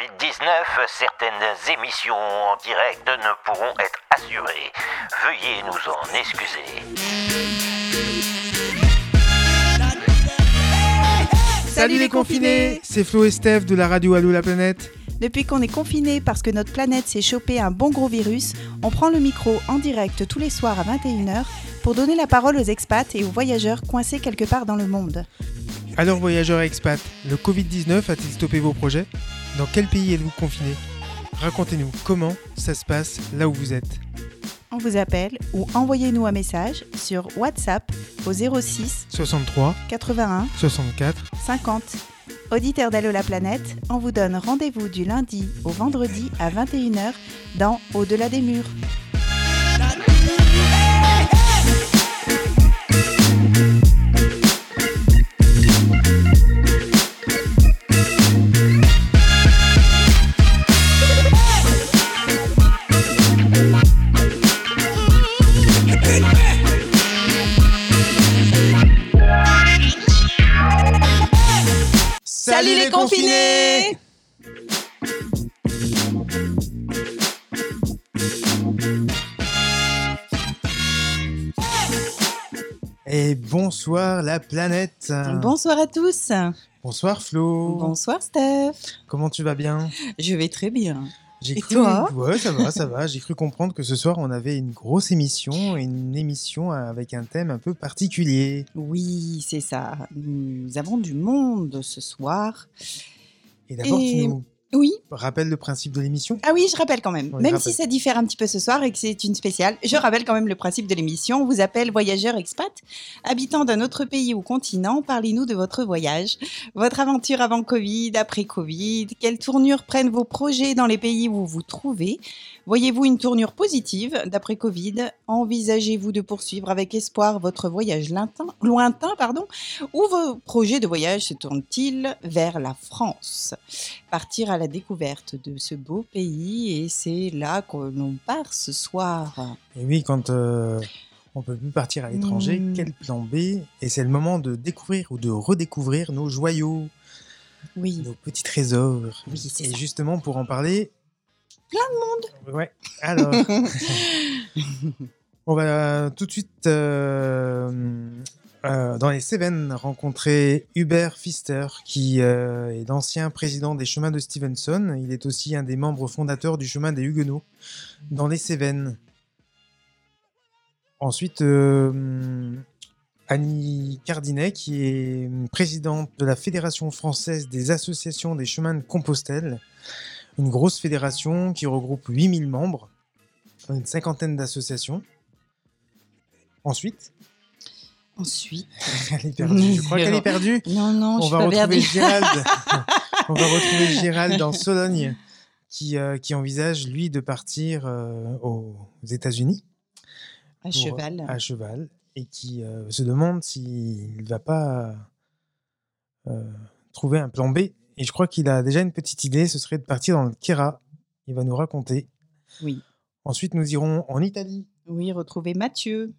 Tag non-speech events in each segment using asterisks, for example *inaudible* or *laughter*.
Covid-19, certaines émissions en direct ne pourront être assurées. Veuillez nous en excuser. Salut les confinés C'est Flo et Steph de la radio Allo la planète. Depuis qu'on est confiné parce que notre planète s'est chopé un bon gros virus, on prend le micro en direct tous les soirs à 21h pour donner la parole aux expats et aux voyageurs coincés quelque part dans le monde. Alors voyageurs et expats, le Covid-19 a-t-il stoppé vos projets? Dans quel pays êtes-vous confiné Racontez-nous comment ça se passe là où vous êtes. On vous appelle ou envoyez-nous un message sur WhatsApp au 06 63 81 64 50. Auditeurs d'Allo la planète, on vous donne rendez-vous du lundi au vendredi à 21h dans Au-delà des murs. Et bonsoir la planète Bonsoir à tous. Bonsoir Flo Bonsoir Steph. Comment tu vas bien? Je vais très bien. J'ai Et cru... toi Ouais, ça va, ça va. J'ai cru comprendre que ce soir, on avait une grosse émission, une émission avec un thème un peu particulier. Oui, c'est ça. Nous avons du monde ce soir. Et d'abord, Et- tu nous Oui. rappelles le principe de l'émission Ah oui, je rappelle quand même. Oui, même rappelle. si ça diffère un petit peu ce soir et que c'est une spéciale, je rappelle quand même le principe de l'émission. On vous appelle voyageurs expats, habitants d'un autre pays ou continent. Parlez-nous de votre voyage, votre aventure avant Covid, après Covid. Quelle tournure prennent vos projets dans les pays où vous vous trouvez? Voyez-vous une tournure positive d'après Covid? Envisagez-vous de poursuivre avec espoir votre voyage lointain, lointain pardon, ou vos projets de voyage se tournent-ils vers la France? Partir à la découverte de ce beau pays et c'est là que l'on part ce soir. Et oui, quand euh, on peut plus partir à l'étranger, Mm. quel plan B? Et c'est le moment de découvrir ou de redécouvrir nos joyaux, Oui, nos petits trésors. Oui, c'est Et ça. justement, pour en parler... Plein de monde Ouais, alors... *laughs* on va tout de suite, euh, euh, dans les Cévennes, rencontrer Hubert Pfister, qui euh, est l'ancien président des Chemins de Stevenson. Il est aussi un des membres fondateurs du Chemin des Huguenots, dans les Cévennes. Ensuite, euh, Annie Cardinet, qui est présidente de la Fédération française des associations des chemins de Compostelle, une grosse fédération qui regroupe 8000 membres, une cinquantaine d'associations. Ensuite, Ensuite, *laughs* elle est perdue. Je crois qu'elle est perdue. non, non, je On suis va pas retrouver. Gérald. *laughs* On va retrouver Gérald en Sologne, qui, euh, qui envisage lui de partir euh, aux États-Unis À pour- cheval. à cheval et qui euh, se demande s'il ne va pas trouver un plan B. Et je crois qu'il a déjà une petite idée, ce serait de partir dans le Kera. Il va nous raconter. Oui. Ensuite, nous irons en Italie. Oui, retrouver Mathieu.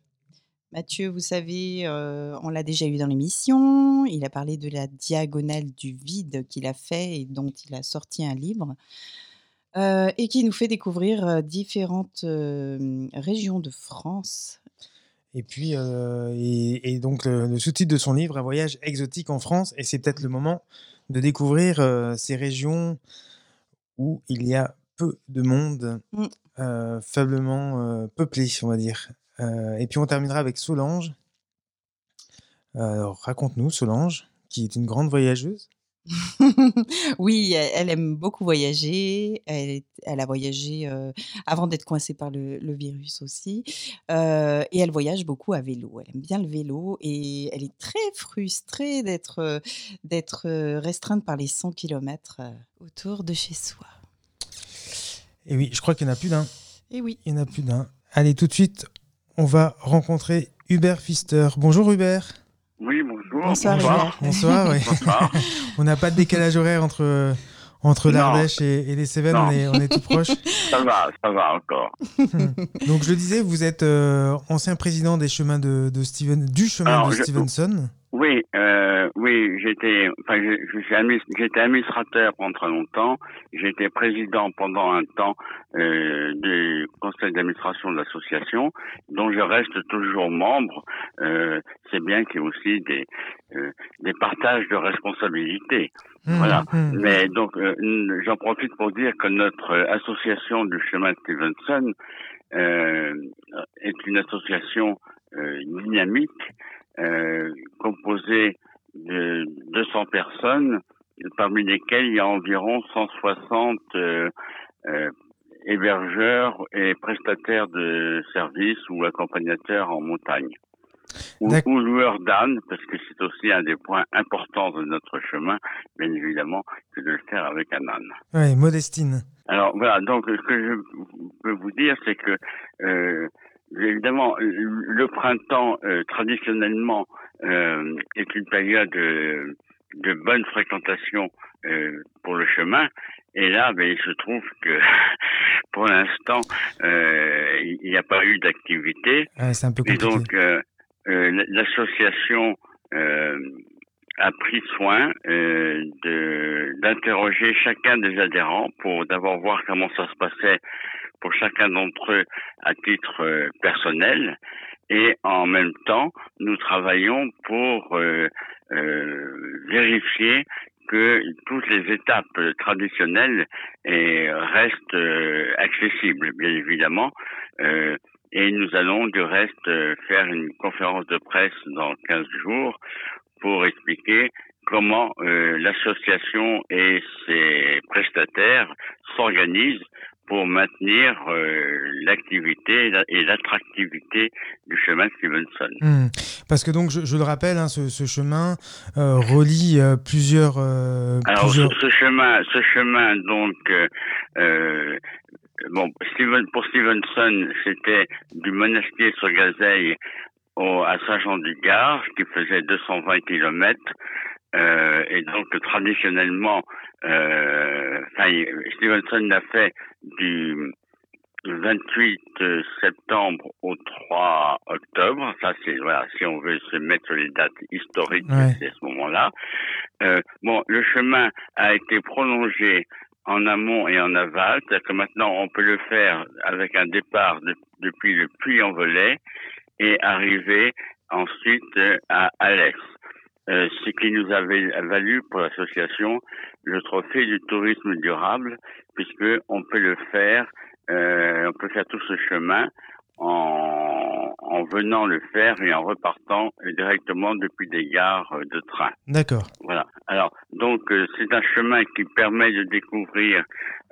Mathieu, vous savez, euh, on l'a déjà eu dans l'émission. Il a parlé de la diagonale du vide qu'il a fait et dont il a sorti un livre. euh, et qui nous fait découvrir euh, différentes euh, régions de France. Et puis, et, et donc le, le sous-titre de son livre, Un voyage exotique en France. Et c'est peut-être le moment de découvrir euh, ces régions où il y a peu de monde, Mm. euh, faiblement peuplé, on va dire. Et puis on terminera avec Solange. Alors raconte-nous, Solange, qui est une grande voyageuse. *laughs* oui, elle, aime beaucoup voyager. Elle, est- elle a voyagé euh, avant d'être coincée par le, le virus aussi. Euh, et elle voyage beaucoup à vélo. Elle aime bien le vélo et elle est très frustrée d'être d'être restreinte par les 100 km autour de chez soi. Et oui, je crois qu'il n'y en a plus d'un. Et oui. Il n'y en a plus d'un. Allez, tout de suite, on va rencontrer Hubert Pfister. Bonjour Hubert. Oui, bonjour. Bonsoir. Bonsoir, oui. Bonsoir. *laughs* On n'a pas de décalage horaire entre, entre l'Ardèche et, et les Cévennes, on est, on est tout proche. *laughs* Ça va, ça va encore. *laughs* Donc je le disais, vous êtes euh, ancien président des chemins de, de Steven, du chemin Alors, de je- Stevenson. Oui, euh, oui, j'étais, enfin, j'étais administrateur pendant très longtemps. J'étais président pendant un temps euh, du conseil d'administration de l'association, dont je reste toujours membre. Euh, c'est bien qu'il y ait aussi des euh, des partages de responsabilités. Mmh, Voilà. mmh. Mais donc, euh, j'en profite pour dire que notre association du chemin Stevenson euh, est une association euh, dynamique euh, composée de 200 personnes, parmi lesquelles il y a environ 160 euh, euh, hébergeurs et prestataires de services ou accompagnateurs en montagne. Ou, ou loueurs d'ânes, parce que c'est aussi un des points importants de notre chemin, bien évidemment, que de le faire avec un âne. Ouais, Modestine. Alors voilà, donc ce que je peux vous dire, c'est que euh, évidemment le printemps euh, traditionnellement euh, est une période euh, de bonne fréquentation euh, pour le chemin. Et là, ben, il se trouve que *laughs* pour l'instant, euh, il n'y a pas eu d'activité. Ouais, c'est un peu Et donc, euh, euh, l'association euh, a pris soin euh, de d'interroger chacun des adhérents pour d'abord voir comment ça se passait pour chacun d'entre eux à titre euh, personnel. Et en même temps nous travaillons pour euh, euh, vérifier que toutes les étapes euh, traditionnelles eh, restent euh, accessibles bien évidemment. Euh, et nous allons du reste euh, faire une conférence de presse dans 15 jours pour expliquer comment euh, l'association et ses prestataires s'organisent pour maintenir euh, l'activité et la- et l'attractivité du chemin Stevenson. Hmm. Parce que donc, je, je le rappelle, hein, ce, ce chemin euh, relie euh, plusieurs, Alors plusieurs... ce, ce chemin, ce chemin donc, bon, Steven, pour Stevenson, c'était du monastier sur Gazeille au, à Saint-Jean-du-Gard, qui faisait 220 kilomètres. Euh, et donc traditionnellement, euh, Stevenson l'a fait du 28 septembre au 3 octobre. Ça, c'est voilà, si on veut se mettre les dates historiques, Ouais. c'est à ce moment-là. Euh, bon, le chemin a été prolongé en amont et en aval, c'est-à-dire que maintenant on peut le faire avec un départ de- depuis le Puy-en-Velay et arriver ensuite euh, à Alès. Euh, ce qui nous avait valu pour l'association le trophée du tourisme durable, puisque on peut le faire, euh, on peut faire tout ce chemin en, en venant le faire et en repartant directement depuis des gares de train. D'accord. Voilà. Alors, donc, euh, c'est un chemin qui permet de découvrir,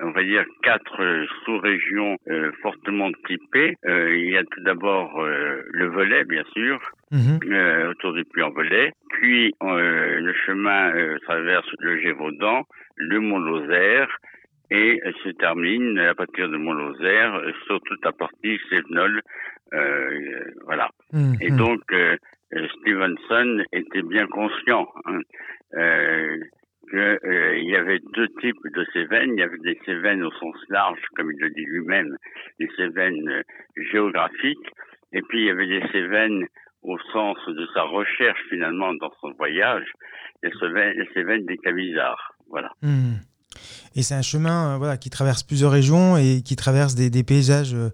on va dire, quatre sous-régions euh, fortement typées. Euh, il y a tout d'abord euh, le Velay, bien sûr, euh, autour du Puy-en-Velay. Puis, euh, le chemin euh, traverse le Gévaudan, le Mont-Lozère, et se termine à partir de Mont-Lozère euh, sur toute la partie Sévenol. Euh, euh, voilà. Mhm. Et donc, euh, Stevenson était bien conscient hein, euh, qu'il y avait deux types de Cévennes. Il y avait des Cévennes au sens large, comme il le dit lui-même, des Cévennes géographiques, et puis il y avait des Cévennes au sens de sa recherche finalement dans son voyage, les Cévennes, les Cévennes des Camisards. Voilà. Mhm. Et c'est un chemin euh, voilà, qui traverse plusieurs régions et qui traverse des, des paysages euh,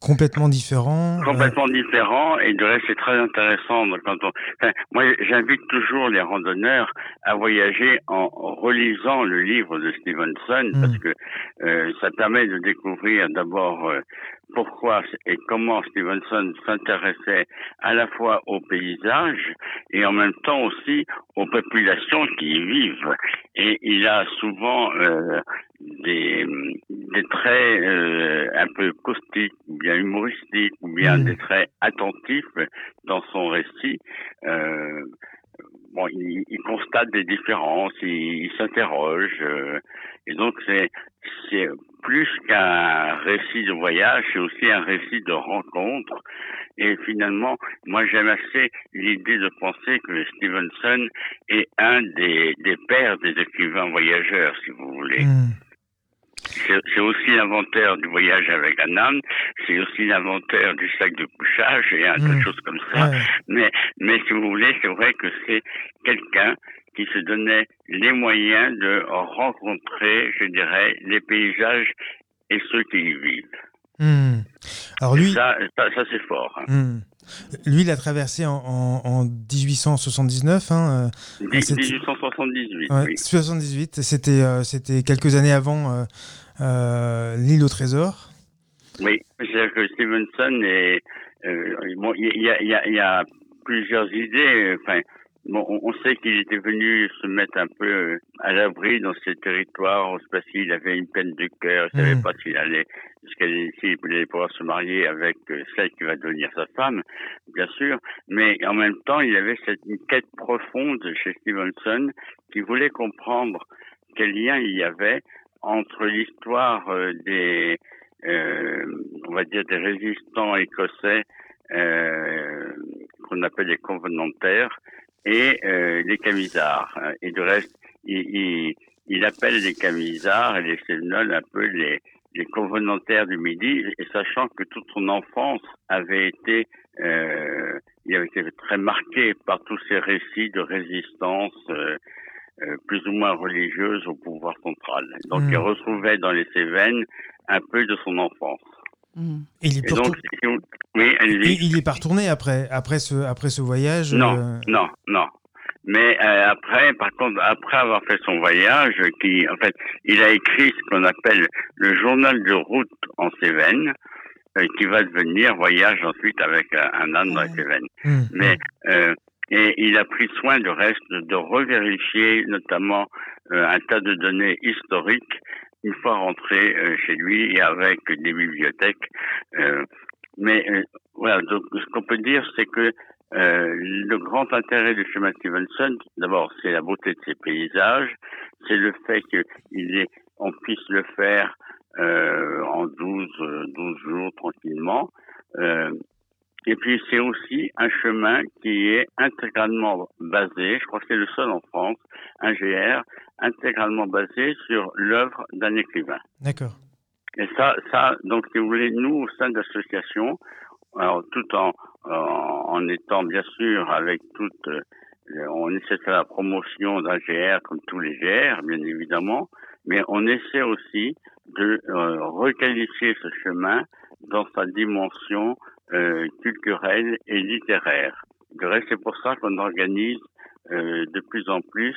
complètement différents. euh, complètement différent et de reste c'est très intéressant quand on enfin, moi j'invite toujours les randonneurs à voyager en relisant le livre de Stevenson Mm. parce que euh, ça permet de découvrir d'abord euh, pourquoi et comment Stevenson s'intéressait à la fois au paysage et en même temps aussi aux populations qui y vivent et il a souvent euh, des, des traits euh, un peu caustiques ou bien humoristiques ou bien Mm. des traits attentifs dans son récit. Euh, bon, il, il constate des différences, il, il s'interroge euh, et donc c'est plus qu'un récit de voyage, c'est aussi un récit de rencontre. Et finalement, moi j'aime assez l'idée de penser que Stevenson est un des, pères des écrivains voyageurs, si vous voulez. Mhm. C'est aussi l'inventaire du voyage avec un âne, c'est aussi l'inventaire du sac de couchage et un tas de Mm. choses comme ça. Ouais. Mais, mais si vous voulez, c'est vrai que c'est quelqu'un qui se donnait les moyens de rencontrer, je dirais, les paysages et ceux qui y vivent. Hmm. Alors Et lui, ça, ça, ça, c'est fort. hein. hmm. lui, il a traversé en, en, en 1879. Hein, euh, Dix- c'était- 1878, ouais, oui. 78. C'était euh, c'était quelques années avant euh, euh, l'île au trésor. Oui, c'est-à-dire que Stevenson est euh, bon, il y a, il y, a, il y a plusieurs idées. Enfin, bon, on, on sait qu'il était venu se mettre un peu euh, à l'abri dans ces territoires parce qu'il avait une peine de cœur. Il savait Mhm. pas s'il allait jusqu'à s'il allait pouvoir se marier avec euh, celle qui va devenir sa femme, bien sûr. Mais en même temps, il avait cette une quête profonde chez Stevenson qui voulait comprendre quel lien il y avait entre l'histoire euh, des euh, on va dire des résistants écossais euh, qu'on appelle les convenantaires et les camisards. Et de reste, il, il, il appelle les camisards et les Séminoles un peu les, les convenantaires du Midi, et sachant que toute son enfance avait été, euh, il avait été très marqué par tous ces récits de résistance. euh, euh, plus ou moins religieuse au pouvoir central. Donc Mm. il retrouvait dans les Cévennes un peu de son enfance. Mm. Et il est donc, retour- si vous- oui, allez-y. et il est pas retourné après, après, ce, après ce voyage. Non, euh, non, non. Mais euh, après, par contre, après avoir fait son voyage, qui, en fait, il a écrit ce qu'on appelle le journal de route en Cévennes, euh, qui va devenir voyage ensuite avec un, un âne dans les Cévennes. hmm, Mais euh, et il a pris soin de reste de revérifier notamment euh, un tas de données historiques une fois rentré euh, chez lui et avec des bibliothèques. Euh, mais euh, voilà, donc ce qu'on peut dire, c'est que euh, le grand intérêt du de Stevenson, d'abord, c'est la beauté de ses paysages, c'est le fait qu'il on puisse le faire en 12, euh, 12 jours tranquillement. Et puis c'est aussi un chemin qui est intégralement basé, je crois que c'est le seul en France, un GR, intégralement basé sur l'œuvre d'un écrivain. D'accord. Et ça, ça, donc si vous voulez, nous au sein de l'association, alors tout en, en en étant bien sûr avec toute, euh, on essaie de faire la promotion d'un GR comme tous les GR, bien évidemment, mais on essaie aussi de euh, requalifier ce chemin dans sa dimension euh, culturelle et littéraire. De reste, c'est pour ça qu'on organise euh, de plus en plus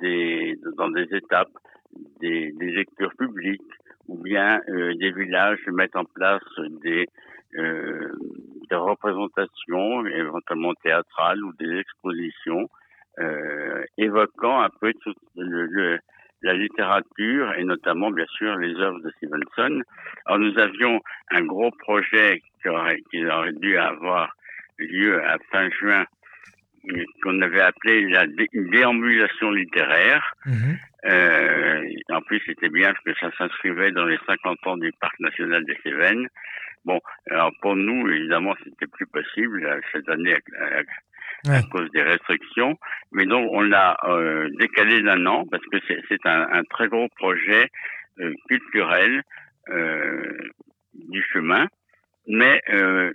des, dans des étapes des, des lectures publiques ou bien euh, des villages mettent en place des, euh, des représentations, éventuellement théâtrales ou des expositions, euh, évoquant un peu tout le, le, la littérature et notamment bien sûr les œuvres de Stevenson. Alors nous avions un gros projet qui aurait, qui aurait dû avoir lieu à fin juin qu'on avait appelé la dé déambulation littéraire. Mhm. Euh, en plus, c'était bien parce que ça s'inscrivait dans les 50 ans du Parc national des Cévennes. Bon, alors pour nous, évidemment, c'était plus possible euh, cette année à, cause des restrictions. Mais donc, on l'a euh, décalé d'un an parce que c'est c'est un, un très gros projet euh, culturel euh, du chemin. Mais euh,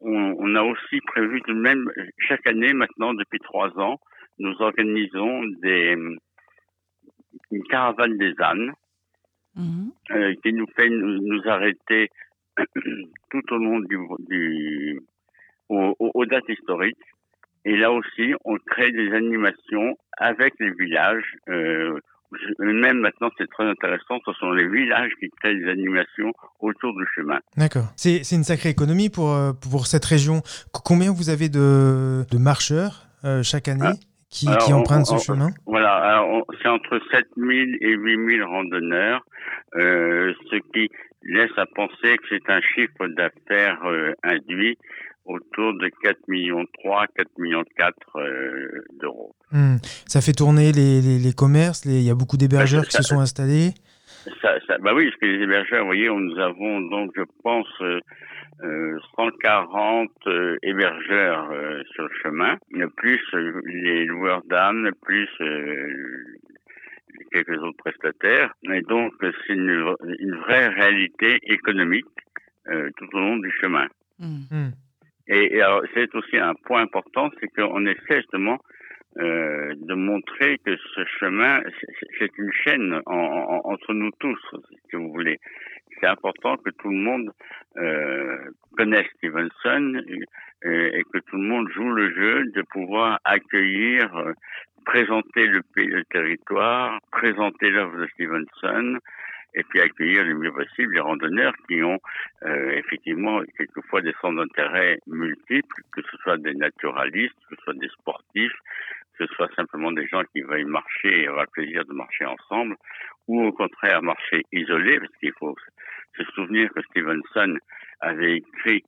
on, on a aussi prévu tout de même, chaque année maintenant, depuis trois ans, nous organisons des, une caravane des ânes Mhm. euh, qui nous fait nous, nous arrêter *clears throat* tout au long du, du au- au- aux dates historiques. Et là aussi, on crée des animations avec les villages. Euh, même maintenant, c'est très intéressant. Ce sont les villages qui créent des animations autour du chemin. D'accord. C'est c'est une sacrée économie pour, euh, pour cette région. Combien vous avez de, de marcheurs euh, chaque année Ah. qui, Alors, qui on- empruntent ce chemin? Voilà, c'est entre 7000 et 8000 randonneurs, euh, ce qui laisse à penser que c'est un chiffre d'affaires euh, induit autour de 4 millions 3, 4 millions 4 euh, d'euros. Hmm. Ça fait tourner les, les, les commerces, il y a beaucoup d'hébergeurs qui Ça- se sont installés. Ça, ça, bah oui, parce que les hébergeurs, vous voyez, on- nous avons donc, je pense, euh, euh, 140 euh, hébergeurs euh, sur le chemin, plus euh, les loueurs d'âmes, plus euh, quelques autres prestataires. Et donc, c'est une, une, vraie réalité économique euh, tout au long du chemin. Mm. Et, et c'est aussi un point important, c'est qu'on essaie justement euh, de montrer que ce chemin, c'est une chaîne en, entre nous tous, si vous voulez. C'est important que tout le monde euh, connaisse Stevenson euh, et que tout le monde joue le jeu de pouvoir accueillir, euh, présenter le, le territoire, présenter l'œuvre de Stevenson, et puis accueillir le mieux possible les randonneurs qui ont euh, effectivement quelquefois des centres d'intérêt multiples, que ce soit des naturalistes, que ce soit des sportifs, que ce soit simplement des gens qui veulent marcher et avoir le plaisir de marcher ensemble, ou au contraire marcher isolé, parce qu'il faut se souvenir que Stevenson avait écrit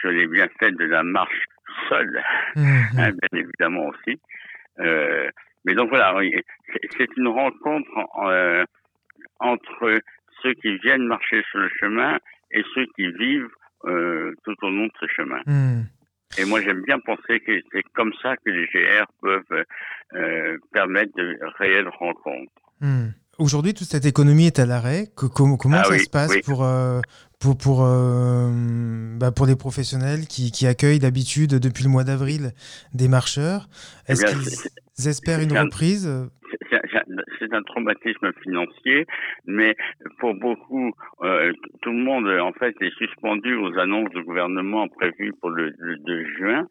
sur les bienfaits de la marche seule, mhm. *laughs* hein, bien évidemment aussi. Euh, mais donc voilà, c'est une rencontre euh, entre ceux qui viennent marcher sur le chemin et ceux qui vivent euh, tout au long de ce chemin. Hmm. Et moi, j'aime bien penser que c'est comme ça que les GR peuvent euh, permettre de réelles rencontres. Hmm. Aujourd'hui, toute cette économie est à l'arrêt. comment ah ça se passe pour, euh, pour, pour, euh, bah pour professionnels qui, qui accueillent d'habitude depuis le mois d'avril des marcheurs? Eh Est-ce qu'ils espèrent une reprise? c'est un traumatisme financier, mais pour beaucoup, euh, tout le monde en fait est suspendu aux annonces du gouvernement prévues pour le, 2 juin,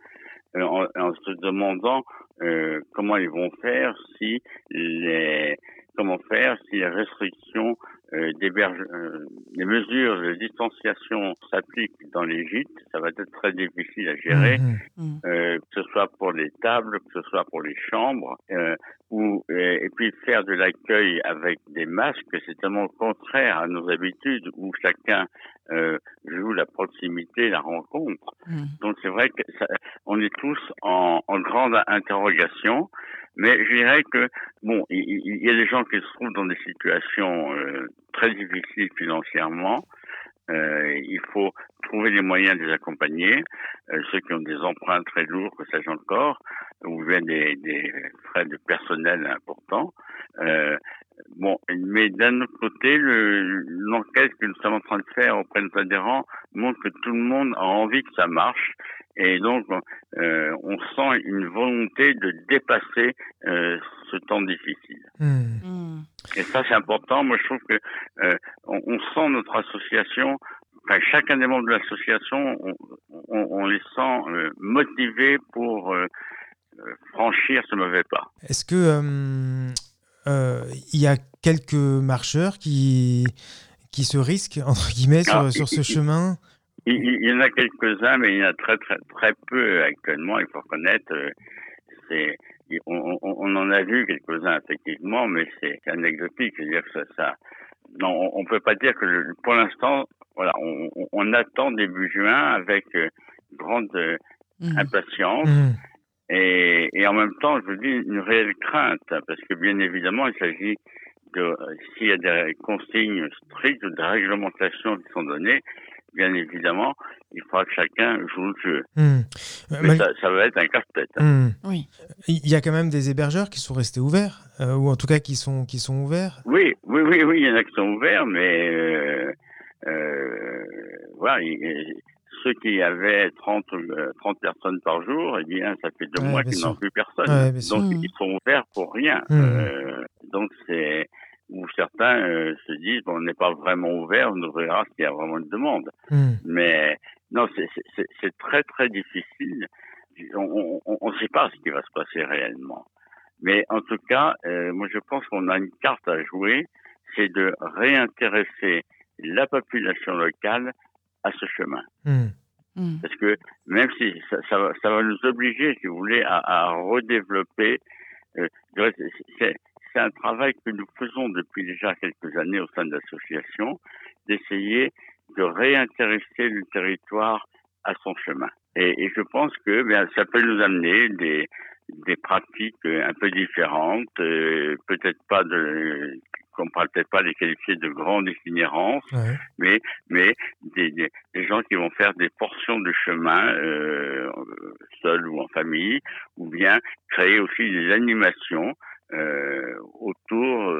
euh, en, se demandant euh, comment ils vont faire si les comment faire si les restrictions euh, euh, les mesures de distanciation s'appliquent dans les gîtes, ça va être très difficile à gérer, mhm. Mhm. euh, que ce soit pour les tables, que ce soit pour les chambres, euh, ou et puis faire de l'accueil avec des masques, c'est tellement contraire à nos habitudes où chacun euh, joue la proximité, la rencontre. Donc c'est vrai que ça, on est tous en, en grande interrogation. Mais je dirais que, bon, il, y a des gens qui se trouvent dans des situations euh, très difficiles financièrement. Euh, il faut trouver les moyens de les accompagner. Euh, ceux qui ont des emprunts très lourds, que ça encore, ou bien des, des frais de personnel importants. Euh, bon, mais d'un autre côté, l'enquête que nous sommes en train de faire auprès de nos adhérents montre que tout le monde a envie que ça marche et donc, euh, on sent une volonté de dépasser euh, ce temps difficile. Hmm. Hmm. Et ça, c'est important. Moi, je trouve que euh, on, on, sent notre association, enfin, chacun des membres de l'association, on, on, on, les sent motivés pour franchir ce mauvais pas. Est-ce que il y a quelques marcheurs qui qui se risquent entre guillemets sur, ah, sur ce chemin il, y en a quelques-uns, mais il y en a très très très peu actuellement. Il faut reconnaître, euh, c'est on, on, en a vu quelques-uns effectivement, mais c'est anecdotique. C'est-à-dire que ça, ça non, on, peut pas dire que pour l'instant, voilà, on, on, attend début juin avec euh, grande euh, mmh. impatience. Mmh. Et, et, en même temps, je vous dis une réelle crainte, parce que bien évidemment, il s'agit de s'il y a des consignes strictes ou des réglementations qui sont données, bien évidemment, il faudra que chacun joue le jeu. Hmm. Mais ça, va être un casse-tête. Hmm. Oui. Il y a quand même des hébergeurs qui sont restés ouverts, euh, ou en tout cas qui sont, qui sont ouverts. Oui, oui, oui, oui, il y en a qui sont ouverts, mais euh, euh, voilà, ceux qui avaient 30, 30 personnes par jour, eh bien, ça fait deux mois qu'ils n'ont plus personne. donc, ils sont ouverts pour rien. Hmm. donc, c'est où certains euh, se disent bon, on n'est pas vraiment ouvert, on ouvrira s'il y a vraiment une demande. Hmm. Mais non, c'est très très difficile. On ne sait pas ce qui va se passer réellement. Mais en tout cas, euh, moi je pense qu'on a une carte à jouer, c'est de réintéresser la population locale à ce chemin. Hmm. Hmm. Parce que même si ça, ça, va, ça, va, nous obliger, si vous voulez, à, à redévelopper, euh, c'est c'est un travail que nous faisons depuis déjà quelques années au sein de l'association, d'essayer de réintéresser le territoire à son chemin. Et, je pense que bien, ça peut nous amener des, des pratiques un peu différentes, euh, peut-être pas de qu'on ne pourra peut-être pas les qualifier de grandes itinérances, mais mais des, des, gens qui vont faire des portions de chemin euh, seuls ou en famille, ou bien créer aussi des animations autour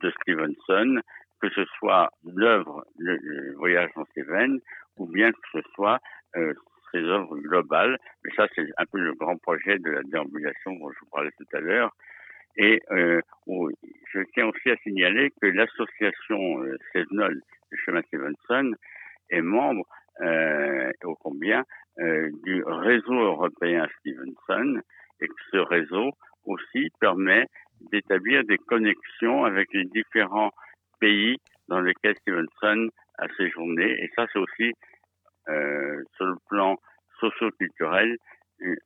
de Stevenson, que ce soit l'œuvre, le, voyage dans Cévennes, ou bien que ce soit ces œuvres globales. Mais ça, c'est un peu le grand projet de la déambulation dont je vous parlais tout à l'heure. Et euh, je tiens aussi à signaler que l'association euh, du chemin Stevenson est membre, euh, au combien, euh, du réseau européen Stevenson et que ce réseau aussi permet d'établir des connexions avec les différents pays dans lesquels Stevenson a séjourné. Et ça, c'est aussi, euh, sur le plan socio-culturel,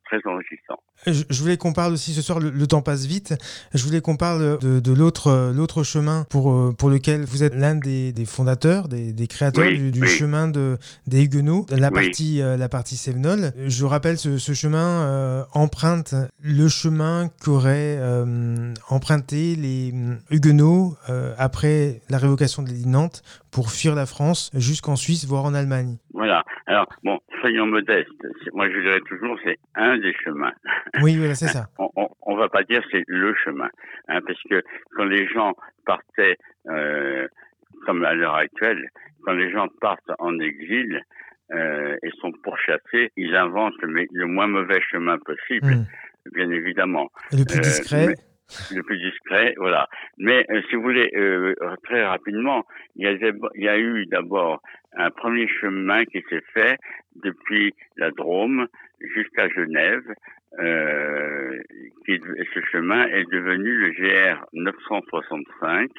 très enrichissant. Je, voulais qu'on parle aussi ce soir, le, temps passe vite. Je voulais qu'on parle de, de l'autre, l'autre chemin pour, euh, pour lequel vous êtes l'un des, des fondateurs, des, des créateurs du, chemin de, des Huguenots, la partie, euh, la partie Sévenol. Je rappelle, ce, ce chemin euh, emprunte le chemin qu'auraient emprunté les Huguenots après la révocation de l'édit Nantes pour fuir la France jusqu'en Suisse, voire en Allemagne. Voilà. Alors, bon, soyons modestes. Moi, je dirais toujours, c'est un des chemins. Oui, voilà, c'est ça. *laughs* On, ne va pas dire c'est le chemin, hein, parce que quand les gens partaient, euh, comme à l'heure actuelle, quand les gens partent en exil euh, et sont pourchassés, ils inventent le, le moins mauvais chemin possible, hmm. bien évidemment. le plus euh, discret. Le plus discret, voilà. Mais si vous voulez, très rapidement, il y a, eu d'abord un premier chemin qui s'est fait depuis la Drôme jusqu'à Genève. Euh, ce chemin est devenu le GR 965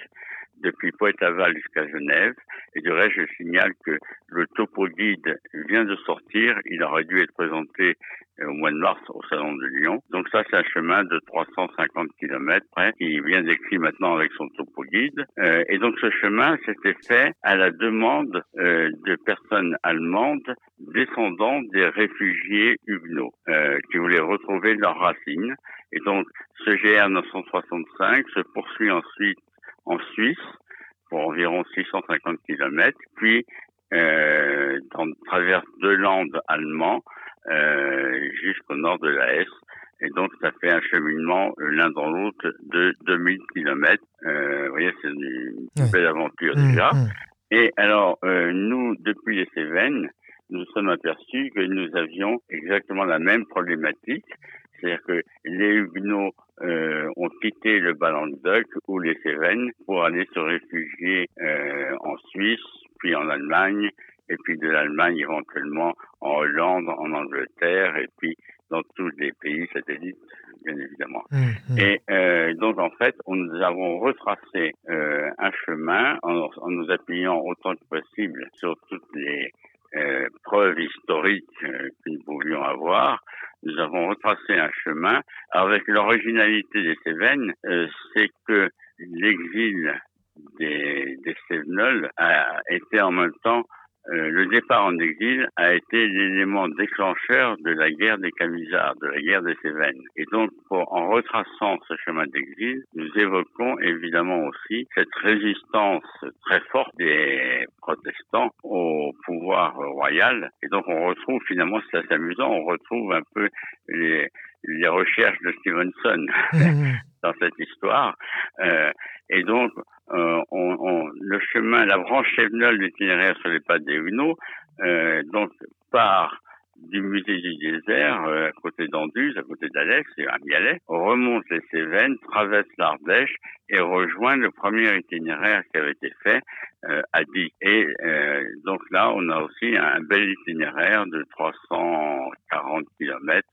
depuis Pointe-Aval jusqu'à Genève. Et du reste, je signale que le topo guide vient de sortir. Il aurait dû être présenté euh, au mois de mars au Salon de Lyon. Donc ça, c'est un chemin de 350 km près qui vient décrit maintenant avec son topo guide. Euh, et donc ce chemin s'était fait à la demande euh, de personnes allemandes descendant des réfugiés huguenots euh, qui voulaient retrouver leurs racines. Et donc ce GR 965 se poursuit ensuite en Suisse pour environ 650 km, puis euh, dans, traverse deux landes allemands euh, jusqu'au nord de la Hesse. Et donc, ça fait un cheminement l'un dans l'autre de 2000 km. Euh, vous voyez, c'est une belle aventure mmh, déjà. Mmh. Et alors, euh, nous, depuis les Cévennes, nous sommes aperçus que nous avions exactement la même problématique. C'est-à-dire que les Huguenots euh, ont quitté le Ballon-de-Doc ou les Cévennes pour aller se réfugier euh, en Suisse, puis en Allemagne, et puis de l'Allemagne éventuellement en Hollande, en Angleterre, et puis dans tous les pays satellites, bien évidemment. Mmh, mmh. Et euh, donc en fait, on, nous avons retracé euh, un chemin en, en, nous appuyant autant que possible sur toutes les euh, preuves historiques euh, que nous pouvions avoir, nous avons retracé un chemin avec l'originalité des Cévennes, euh, c'est que l'exil des, des Cévenols a été en même temps euh, le départ en exil a été l'élément déclencheur de la guerre des Camisards, de la guerre des Cévennes. Et donc, en retraçant ce chemin d'exil, nous évoquons évidemment aussi cette résistance très forte des protestants au pouvoir royal. Et donc, on retrouve finalement, c'est assez amusant, on retrouve un peu les, les recherches de Stevenson *laughs* dans cette histoire. Euh, et donc, euh, on, on, le chemin, la branche Chevenol de l'itinéraire sur les pas des Huguenots, euh, donc part du musée du désert, euh, à côté d'Anduze, à côté d'Alex et à Mialet, remonte les Cévennes, traverse l'Ardèche et rejoint le premier itinéraire qui avait été fait euh, à Die. Et euh, donc là, on a aussi un bel itinéraire de 340 kilomètres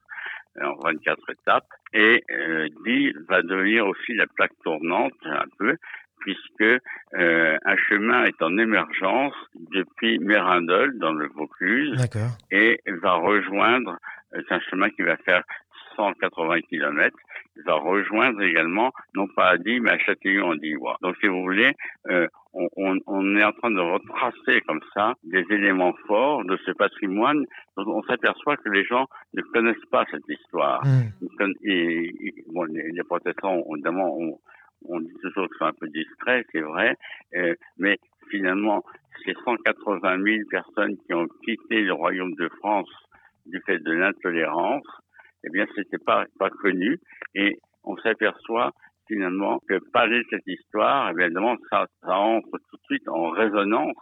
en 24 étapes. Et euh, va devenir aussi la plaque tournante un peu, puisque euh, un chemin est en émergence depuis Mérindol dans le Vaucluse et va rejoindre, euh, c'est un chemin qui va faire 180 km, il va rejoindre également, non pas à Die, mais à Châtillon en Diois. Donc si vous voulez, euh, on, on, on, est en train de retracer comme ça des éléments forts de ce patrimoine dont on s'aperçoit que les gens ne connaissent pas cette histoire. Mmh. Et, bon, les, les protestants, évidemment, on dit toujours que c'est un peu distrait, c'est vrai, euh, mais finalement, ces 180 000 personnes qui ont quitté le royaume de France du fait de l'intolérance, eh bien, c'était pas, pas connu, et on s'aperçoit finalement que parler de cette histoire, évidemment, ça, ça entre tout de suite en résonance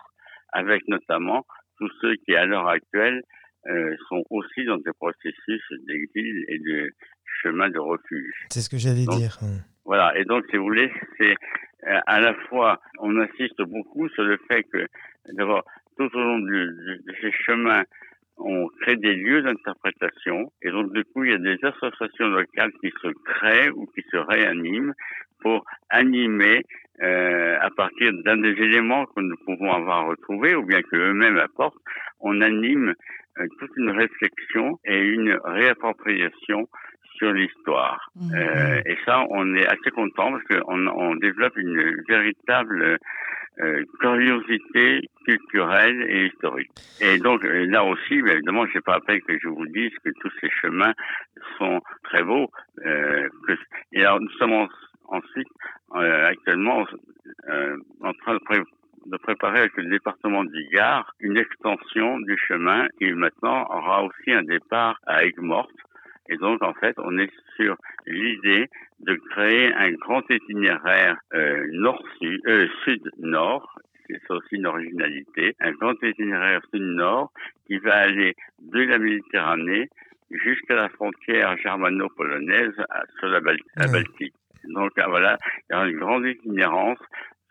avec notamment tous ceux qui, à l'heure actuelle, euh, sont aussi dans des processus d'exil et de chemin de refuge. C'est ce que j'allais dire. Voilà. Et donc, si vous voulez, c'est euh, à la fois, on insiste beaucoup sur le fait que, d'abord, tout au long du- du- de ces chemins, on crée des lieux d'interprétation. Et donc, du coup, il y a des associations locales qui se créent ou qui se réaniment pour animer euh, à partir d'un des éléments que nous pouvons avoir retrouvés ou bien que eux-mêmes apportent, on anime euh, toute une réflexion et une réappropriation sur l'histoire. Mhm. Euh, et ça, on est assez content parce qu'on on développe une véritable euh, curiosité culturelle et historique. Et donc euh, là aussi, évidemment, n'ai pas peine que je vous dise que tous ces chemins sont très beaux. Euh, que- et alors nous sommes en- ensuite euh, actuellement euh, en train de, pré- de préparer avec le département du Gard une extension du chemin qui maintenant aura aussi un départ à Aigues-Mortes. Et donc, en fait, on est sur l'idée de créer un grand itinéraire euh, nord-sud, euh, sud-nord. C'est aussi une originalité. Un grand itinéraire sud-nord qui va aller de la Méditerranée jusqu'à la frontière germano-polonaise sur la, Bal- la Ouais. Baltique. Donc ah, voilà, il y a une grande itinérance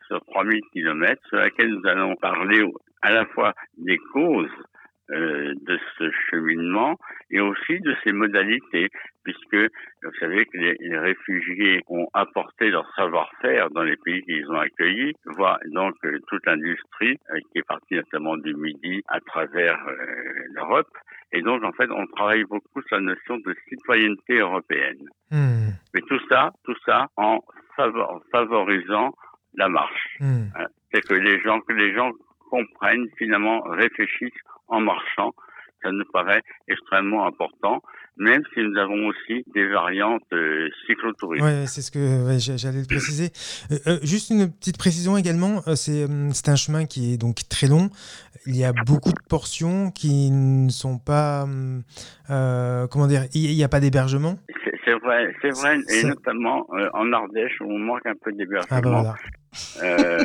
sur 3000 kilomètres sur laquelle nous allons parler à la fois des causes euh, de ce cheminement et aussi de ses modalités, puisque vous savez que les, les réfugiés ont apporté leur savoir-faire dans les pays qu'ils ont accueillis, voire donc euh, toute l'industrie euh, qui est partie notamment du Midi à travers l'Europe. Et donc en fait, on travaille beaucoup sur la notion de citoyenneté européenne. Hmm, Mais tout ça, tout ça en favor- favorisant la marche. hmm. Hein. C'est que les gens, que les gens comprennent, finalement, réfléchissent en marchant. Ça nous paraît extrêmement important, même si nous avons aussi des variantes euh, cyclotouristes. Ouais, c'est ce que ouais, j'allais le préciser. Euh, euh, juste une petite précision également, euh, c'est un chemin qui est donc très long. Il y a beaucoup de portions qui ne sont pas, euh, comment dire, il n'y a pas d'hébergement. C'est vrai, c'est vrai, et notamment en Ardèche où on manque un peu d'hébergement. Ah bah voilà. Euh,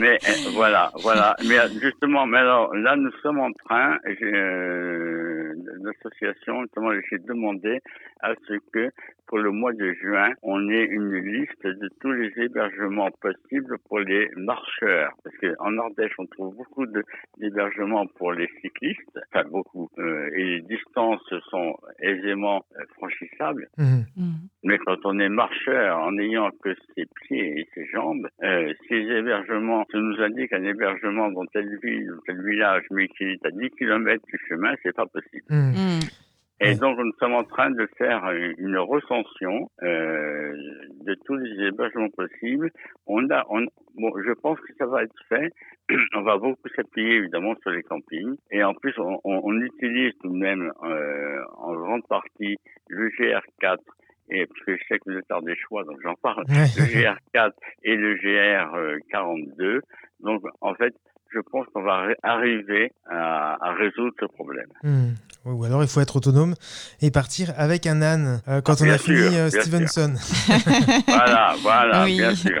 mais euh, voilà, voilà. Mais justement, mais alors là, nous sommes en train, euh, l'association, notamment, j'ai demandé à ce que pour le mois de juin, on ait une liste de tous les hébergements possibles pour les marcheurs. Parce qu'en Ardèche, on trouve beaucoup d'hébergements pour les cyclistes, enfin beaucoup, euh, et les distances sont aisément euh, franchissables. Mhm. Mhm. Mais quand on est marcheur, en n'ayant que ses pieds et ses jambes, euh, ces hébergements, ça nous indique un hébergement dans telle ville ou tel village, mais qui est à 10 km du chemin, c'est pas possible. Mhm. Mhm. Et Ouais. donc, nous sommes en train de faire une recension euh, de tous les hébergements possibles. On a, on, bon, je pense que ça va être fait. *clears throat* On va beaucoup s'appuyer évidemment sur les campings. Et en plus, on, on- on utilise tout de même euh, en grande partie le GR4. Et parce que je sais que vous êtes tard des choix, donc j'en parle. Le GR4 et le GR42. Donc, en fait, je pense qu'on va arri- arriver à, à résoudre ce problème. Ou alors il faut être autonome et partir avec un âne euh, quand Ah, on a fini euh, Stevenson. *laughs* *laughs* Voilà, voilà, Oui. bien sûr.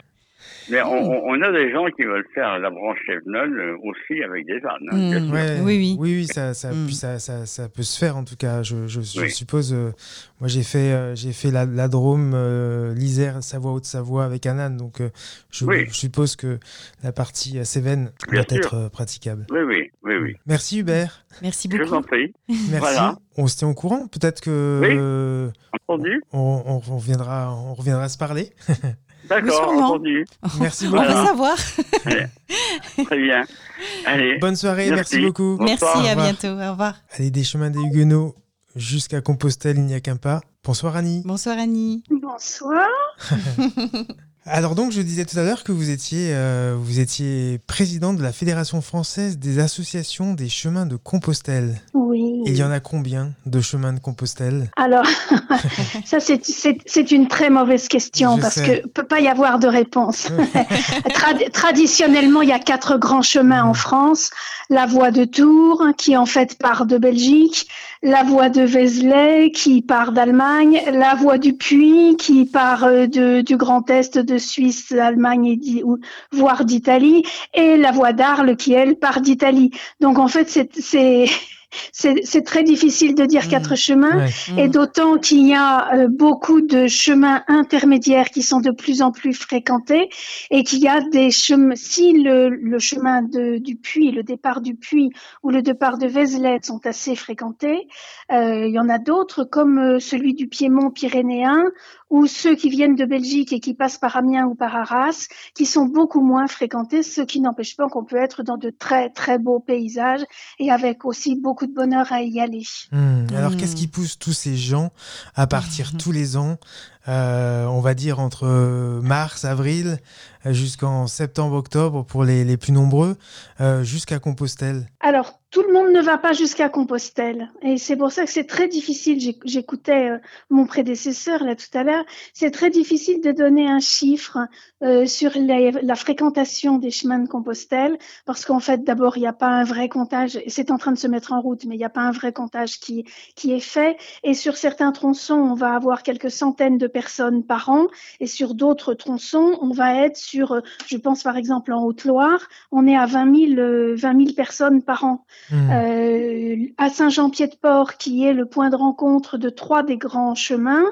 Mais on, on- on a des gens qui veulent faire la branche Chevnol euh, aussi avec des ânes. hein, Mm. Ouais. Oui, oui. oui, oui, ça, ça, Mm. ça, ça, ça peut se faire en tout cas. Je, je, je Oui. suppose. euh, moi, j'ai fait, euh, j'ai fait la, la Drôme, euh, l'Isère, Savoie, Haute-Savoie avec un âne, donc euh, je, Oui. je suppose que la partie euh, Cévennes doit sûr. être euh, praticable. Oui, oui, oui, oui. Merci Hubert. Merci Je vous en beaucoup. prie. Merci. Voilà. On se tient au courant. Peut-être que Oui. euh, Entendu on, on, on reviendra, on reviendra se parler. *laughs* D'accord, entendu. Merci On beaucoup. veut Voilà. savoir. Très bien. Allez, Bonne soirée. Merci, Merci. beaucoup. Bonsoir. Merci, à bientôt. Au revoir. Allez, des chemins des Huguenots jusqu'à Compostelle, il n'y a qu'un pas. Bonsoir Annie. Bonsoir Annie. Bonsoir. *laughs* Alors donc, je disais tout à l'heure que vous étiez, euh, vous étiez présidente de la Fédération française des associations des chemins de Compostelle. Oui. Il y en a combien de chemins de Compostelle? Alors, *laughs* ça c'est- c'est c'est une très mauvaise question Je parce sais. que peut pas y avoir de réponse. *laughs* *laughs* Trad- traditionnellement, il y a quatre grands chemins en France. La voie de Tours, qui en fait part de Belgique, la voie de Vézelay qui part d'Allemagne, la voie du Puy qui part euh, du Grand Est de Suisse, Allemagne et voire d'Italie, et la voie d'Arles qui elle part d'Italie. Donc en fait c'est c'est très difficile de dire quatre mmh. chemins, et mmh. d'autant qu'il y a euh, beaucoup de chemins intermédiaires qui sont de plus en plus fréquentés, et qu'il y a des chemins. Si le, le chemin de, du puits, le départ du puits ou le départ de Vézelay sont assez fréquentés, euh, il y en a d'autres comme euh, celui du Piémont pyrénéen ou ceux qui viennent de Belgique et qui passent par Amiens ou par Arras, qui sont beaucoup moins fréquentés, ce qui n'empêche pas qu'on peut être dans de très très beaux paysages et avec aussi beaucoup de bonheur à y aller. Hmm. Alors hmm. qu'est-ce qui pousse tous ces gens à partir *laughs* tous les ans euh, on va dire entre mars, avril, jusqu'en septembre-octobre pour les, les, plus nombreux, euh, jusqu'à Compostelle? Alors, tout le monde ne va pas jusqu'à Compostelle. Et c'est pour ça que c'est très difficile. J'écoutais euh, mon prédécesseur là tout à l'heure. C'est très difficile de donner un chiffre euh, sur la fréquentation des chemins de Compostelle parce qu'en fait, d'abord, il n'y a pas un vrai comptage. C'est en train de se mettre en route, mais il n'y a pas un vrai comptage qui, qui est fait. Et sur certains tronçons, on va avoir quelques centaines de personnes par an. Et sur d'autres tronçons, on va être sur, je pense par exemple en Haute-Loire, on est à 20 000, 20 000 personnes par an. Hmm. Euh, à Saint-Jean-Pied-de-Port, qui est le point de rencontre de trois des grands chemins,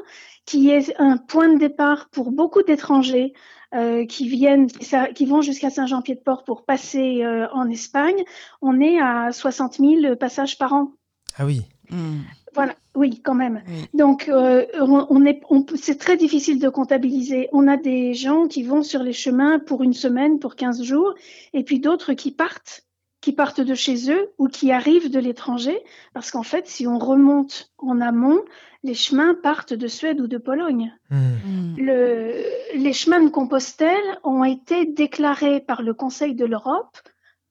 qui est un point de départ pour beaucoup d'étrangers. Euh, qui viennent, qui vont jusqu'à Saint-Jean-Pied-de-Port pour passer euh, en Espagne, on est à 60 000 passages par an. Ah oui. Hmm. Voilà, oui, quand même. Donc, on, est, c'est très difficile de comptabiliser. On a des gens qui vont sur les chemins pour une semaine, pour 15 jours, et puis d'autres qui partent qui partent de chez eux ou qui arrivent de l'étranger, parce qu'en fait, si on remonte en amont, les chemins partent de Suède ou de Pologne. Hmm. Le, les chemins de Compostelle ont été déclarés par le Conseil de l'Europe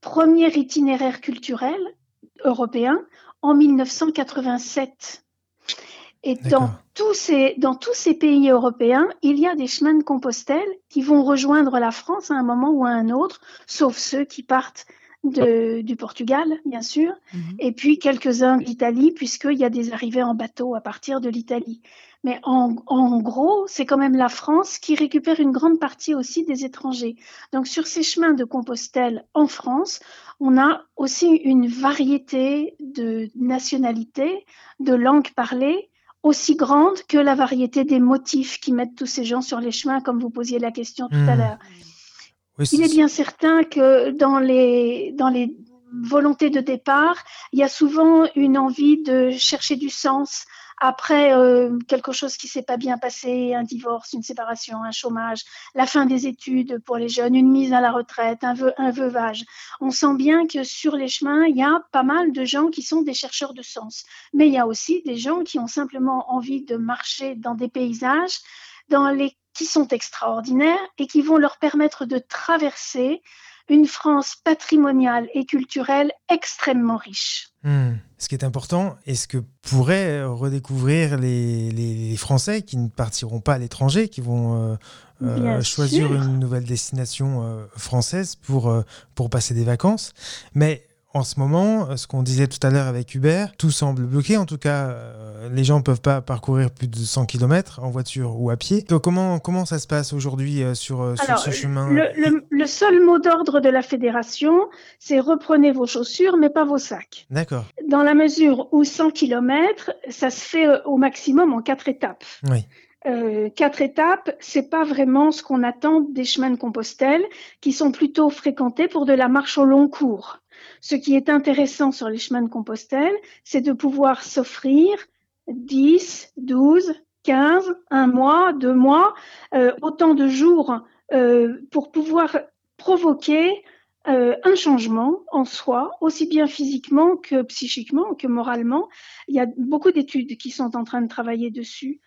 premier itinéraire culturel européen en 1987. Et dans tous, ces, dans tous ces pays européens, il y a des chemins de Compostelle qui vont rejoindre la France à un moment ou à un autre, sauf ceux qui partent de, du Portugal, bien sûr, mhm. et puis quelques-uns d'Italie, puisqu'il y a des arrivées en bateau à partir de l'Italie. Mais en, en gros, c'est quand même la France qui récupère une grande partie aussi des étrangers. Donc sur ces chemins de Compostelle en France, on a aussi une variété de nationalités, de langues parlées, aussi grande que la variété des motifs qui mettent tous ces gens sur les chemins, comme vous posiez la question tout à hmm. Il est bien certain que dans les, dans les volontés de départ, il y a souvent une envie de chercher du sens après euh, quelque chose qui s'est pas bien passé, un divorce, une séparation, un chômage, la fin des études pour les jeunes, une mise à la retraite, un, un veuvage. On sent bien que sur les chemins, il y a pas mal de gens qui sont des chercheurs de sens. Mais il y a aussi des gens qui ont simplement envie de marcher dans des paysages dans les qui sont extraordinaires et qui vont leur permettre de traverser une France patrimoniale et culturelle extrêmement riche. Hmm. Ce qui est important et ce que pourraient redécouvrir les, les, Français qui ne partiront pas à l'étranger, qui vont euh, euh, choisir une nouvelle destination euh, française pour, pour passer des vacances? Mais en ce moment, euh, ce qu'on disait tout à l'heure avec Hubert, tout semble bloqué. En tout cas, euh, les gens ne peuvent pas parcourir plus de 100 km en voiture ou à pied. Donc, comment, comment ça se passe aujourd'hui euh, sur, sur, ce chemin le, le, seul mot d'ordre de la fédération, c'est reprenez vos chaussures, mais pas vos sacs. D'accord. Dans la mesure où 100 km, ça se fait au maximum en quatre étapes. Oui. Euh, quatre étapes, c'est pas vraiment ce qu'on attend des chemins de Compostelle, qui sont plutôt fréquentés pour de la marche au long cours. Ce qui est intéressant sur les chemins de Compostelle, c'est de pouvoir s'offrir 10, 12, 15, un mois, deux mois, euh, autant de jours euh, pour pouvoir provoquer euh, un changement en soi, aussi bien physiquement que psychiquement, que moralement. Il y a beaucoup d'études qui sont en train de travailler dessus,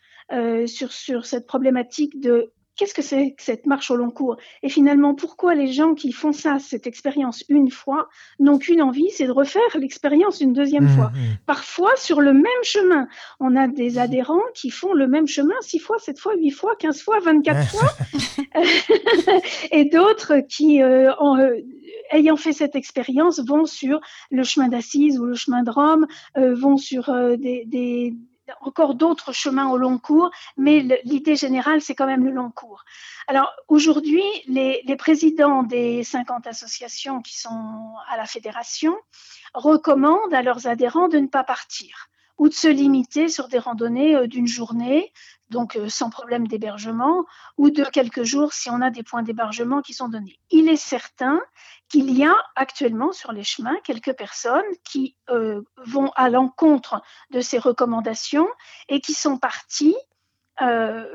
sur, sur cette problématique de qu'est-ce que c'est que cette marche au long cours? Et finalement, pourquoi les gens qui font ça, cette expérience une fois, n'ont qu'une envie, c'est de refaire l'expérience une deuxième Mmh, fois? mmh. Parfois, sur le même chemin, on a des adhérents qui font le même chemin six fois, sept fois, huit fois, quinze fois, vingt-quatre fois, *laughs* *laughs* et d'autres qui, euh, en, euh, ayant fait cette expérience, vont sur le chemin d'Assise ou le chemin de Rome, euh, vont sur euh, des, des- encore d'autres chemins au long cours, mais l'idée générale, c'est quand même le long cours. Alors aujourd'hui, les, les présidents des 50 associations qui sont à la fédération recommandent à leurs adhérents de ne pas partir ou de se limiter sur des randonnées euh, d'une journée, donc euh, sans problème d'hébergement, ou de quelques jours si on a des points d'hébergement qui sont donnés. Il est certain qu'il y a actuellement sur les chemins quelques personnes qui euh, vont à l'encontre de ces recommandations et qui sont parties, euh,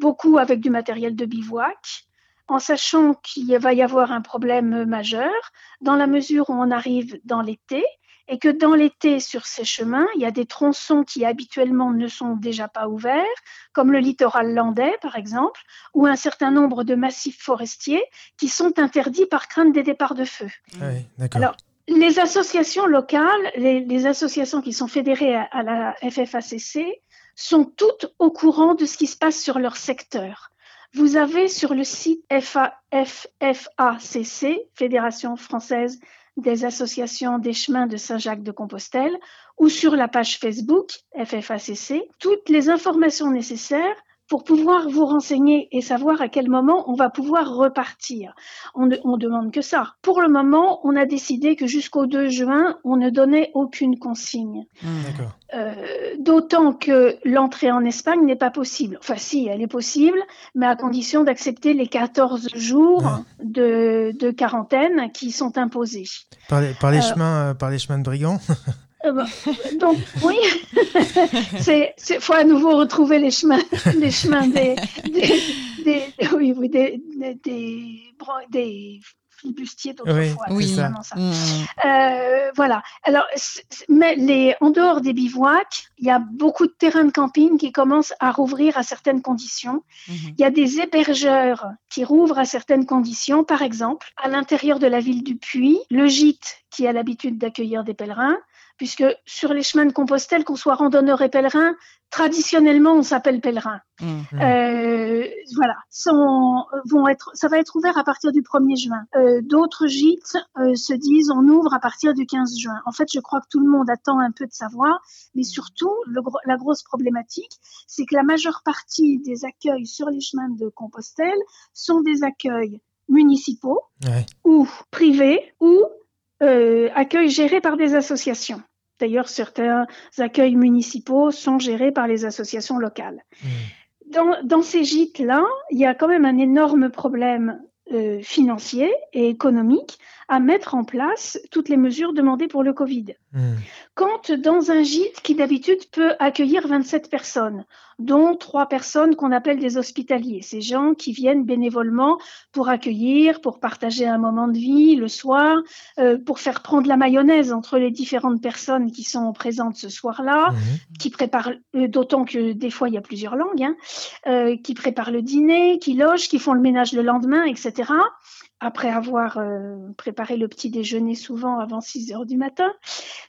beaucoup avec du matériel de bivouac, en sachant qu'il va y avoir un problème majeur dans la mesure où on arrive dans l'été et que dans l'été, sur ces chemins, il y a des tronçons qui habituellement ne sont déjà pas ouverts, comme le littoral landais, par exemple, ou un certain nombre de massifs forestiers qui sont interdits par crainte des départs de feu. Ah oui. Alors, les associations locales, les, les associations qui sont fédérées à, à la FFACC, sont toutes au courant de ce qui se passe sur leur secteur. Vous avez sur le site FA FFACC, Fédération française des associations des chemins de Saint-Jacques-de-Compostelle, ou sur la page Facebook FFACC, toutes les informations nécessaires pour pouvoir vous renseigner et savoir à quel moment on va pouvoir repartir. On ne on demande que ça. Pour le moment, on a décidé que jusqu'au 2 juin, on ne donnait aucune consigne. D'accord. Euh, D'autant que l'entrée en Espagne n'est pas possible. Enfin, si, elle est possible, mais à condition d'accepter les 14 jours Ouais. de, de quarantaine qui sont imposés. Par les, par les Euh, chemins, euh, par les chemins de brigands. *laughs* Euh, bah, *laughs* donc, oui, *laughs* c'est, c'est, faut à nouveau retrouver les chemins, *laughs* les chemins des, des, des- oui, oui, des, des, des, bro- des flibustiers d'autrefois. Oui, ça. vraiment ça. Mmh. Euh, voilà. Alors, mais les, en dehors des bivouacs, il y a beaucoup de terrains de camping qui commencent à rouvrir à certaines conditions. Mhm. Il y a des hébergeurs qui rouvrent à certaines conditions. Par exemple, à l'intérieur de la ville du Puy, le gîte qui a l'habitude d'accueillir des pèlerins, puisque sur les chemins de Compostelle, qu'on soit randonneur et pèlerin, traditionnellement, on s'appelle pèlerin. Mhm. Mm. Euh, voilà, sont, vont être, ça va être ouvert à partir du 1er juin. Euh, D'autres gîtes euh, se disent on ouvre à partir du 15 juin. En fait, je crois que tout le monde attend un peu de savoir, mais surtout, le la grosse problématique, c'est que la majeure partie des accueils sur les chemins de Compostelle sont des accueils municipaux Ouais. ou privés ou euh, accueils gérés par des associations. D'ailleurs, certains accueils municipaux sont gérés par les associations locales. Mm. Dans, dans ces gîtes-là, il y a quand même un énorme problème euh, financier et économique à mettre en place toutes les mesures demandées pour le Covid. Mm. Quand dans un gîte qui d'habitude peut accueillir 27 personnes, dont trois personnes qu'on appelle des hospitaliers, ces gens qui viennent bénévolement pour accueillir, pour partager un moment de vie le soir, euh, pour faire prendre la mayonnaise entre les différentes personnes qui sont présentes ce soir-là, Mhm. qui préparent, euh, d'autant que des fois il y a plusieurs langues, hein, euh, qui préparent le dîner, qui logent, qui font le ménage le lendemain, etc. Après avoir euh, préparé le petit déjeuner souvent avant 6 heures du matin,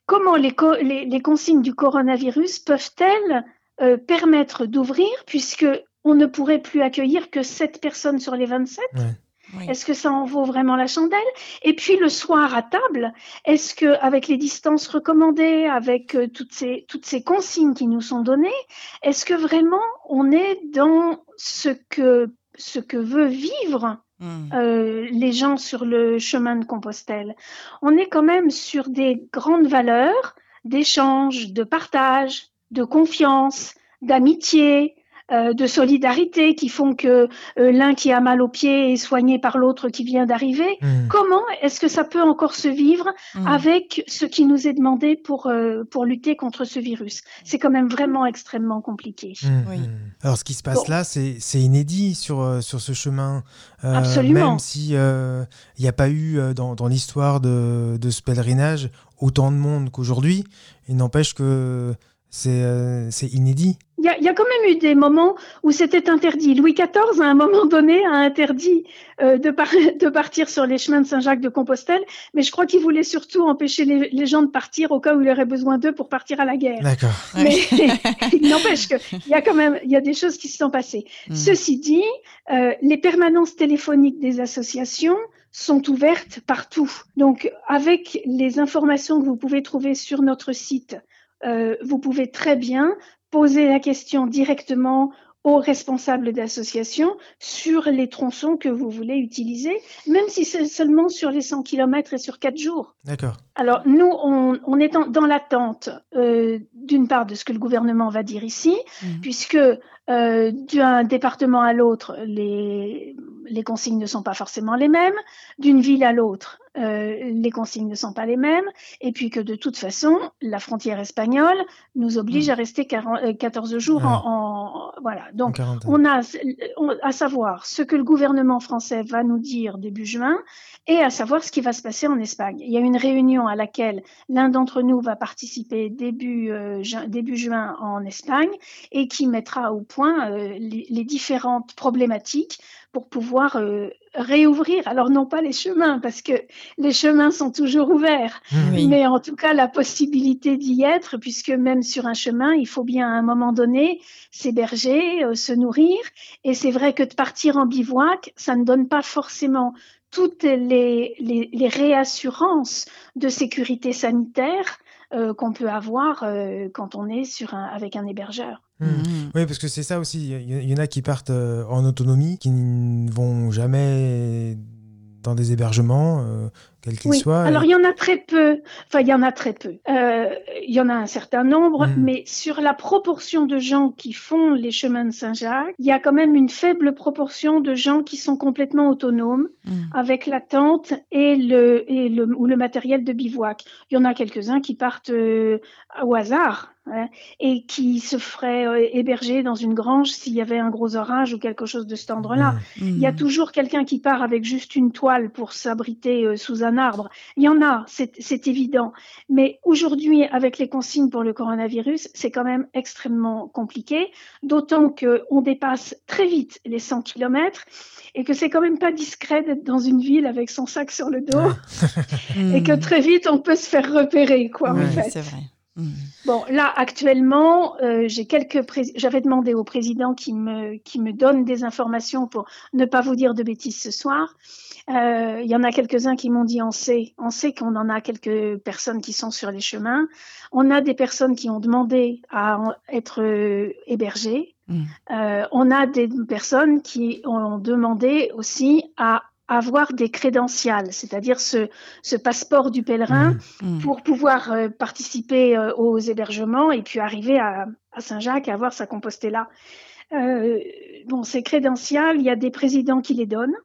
comment les, co- les, les consignes du coronavirus peuvent-elles euh, permettre d'ouvrir puisque on ne pourrait plus accueillir que 7 personnes sur les 27 Oui. est-ce que ça en vaut vraiment la chandelle? Et puis le soir à table, est-ce que avec les distances recommandées, avec euh, toutes ces toutes ces consignes qui nous sont données, est-ce que vraiment on est dans ce que ce que veut vivre Mhm. euh, les gens sur le chemin de Compostelle? On est quand même sur des grandes valeurs d'échange, de partage, de confiance, d'amitié, euh, de solidarité qui font que euh, l'un qui a mal au pied est soigné par l'autre qui vient d'arriver. Mm. Comment est-ce que ça peut encore se vivre Mhm. avec ce qui nous est demandé pour, euh, pour lutter contre ce virus? C'est quand même vraiment extrêmement compliqué. Mm, Oui. mm. Alors, ce qui se passe Bon. là, c'est inédit sur, sur ce chemin. Euh, Absolument. Même si euh, il n'y a pas eu dans, dans l'histoire de, de ce pèlerinage autant de monde qu'aujourd'hui, il n'empêche que C'est euh, c'est inédit. Il y, a, il y, a, quand même eu des moments où c'était interdit. Louis XIV, à un moment donné, a interdit euh, de, par *laughs* de, partir sur les chemins de Saint-Jacques de Compostelle, mais je crois qu'il voulait surtout empêcher les, les, gens de partir au cas où il aurait besoin d'eux pour partir à la guerre. D'accord. Mais *laughs* il n'empêche qu'il y a quand même il y a des choses qui se sont passées. Mmh. Ceci dit, euh, les permanences téléphoniques des associations sont ouvertes partout. Donc, avec les informations que vous pouvez trouver sur notre site, euh, vous pouvez très bien poser la question directement aux responsables d'association sur les tronçons que vous voulez utiliser, même si c'est seulement sur les 100 km et sur 4 jours. D'accord. Alors, nous, on, on est en, dans l'attente, euh, d'une part, de ce que le gouvernement va dire ici, mmh. puisque euh, d'un département à l'autre, les, les consignes ne sont pas forcément les mêmes. D'une ville à l'autre, euh, les consignes ne sont pas les mêmes. Et puis que de toute façon, la frontière espagnole nous oblige mmh. à rester 40, 14 jours Ah. en, en, Voilà. Donc, En on a on- à savoir ce que le gouvernement français va nous dire début juin et à savoir ce qui va se passer en Espagne. Il y a une réunion à laquelle l'un d'entre nous va participer début, euh, ju- début juin en Espagne et qui mettra au point euh, les, les différentes problématiques pour pouvoir euh, réouvrir. Alors non pas les chemins, parce que les chemins sont toujours ouverts. Oui. mais en tout cas la possibilité d'y être, puisque même sur un chemin, il faut bien à un moment donné s'héberger, euh, se nourrir. Et c'est vrai que de partir en bivouac, ça ne donne pas forcément toutes les, les, les réassurances de sécurité sanitaire euh, qu'on peut avoir euh, quand on est sur un, avec un hébergeur. Mmh. Mmh. Oui, parce que c'est ça aussi. Il y, il y en a qui partent euh, en autonomie, qui ne vont jamais dans des hébergements, euh, quels qu'ils Oui, soient. alors il y en a très peu, enfin il y en a très peu. Euh, il y en a un certain nombre, Mm. mais sur la proportion de gens qui font les chemins de Saint-Jacques, il y a quand même une faible proportion de gens qui sont complètement autonomes Mmh. avec la tente et le, et le, ou le matériel de bivouac. Il y en a quelques-uns qui partent euh, au hasard et qui se feraient euh, héberger dans une grange s'il y avait un gros orage ou quelque chose de cet ordre-là. Mmh. Il y a toujours quelqu'un qui part avec juste une toile pour s'abriter euh, sous un arbre. Il y en a, c'est évident. Mais aujourd'hui, avec les consignes pour le coronavirus, c'est quand même extrêmement compliqué, d'autant qu'on dépasse très vite les 100 km et que c'est quand même pas discret d'être dans une ville avec son sac sur le dos Ouais. *laughs* et que Mmh. très vite on peut se faire repérer, quoi, Oui, en fait. c'est vrai. Mmh. Bon, là, actuellement, euh, j'ai quelques prés- j'avais demandé au président qui me, qui me donne des informations pour ne pas vous dire de bêtises ce soir. Euh, Il y en a quelques-uns qui m'ont dit on sait, on sait qu'on en a quelques personnes qui sont sur les chemins. On a des personnes qui ont demandé à être euh, hébergées. Mm. On a des personnes qui ont demandé aussi à avoir des crédentials, c'est-à-dire ce, ce passeport du pèlerin Mmh. Mmh. pour pouvoir euh, participer euh, aux hébergements et puis arriver à, à Saint-Jacques et avoir sa Compostela. Euh, bon, ces crédentials, il y a des présidents qui les donnent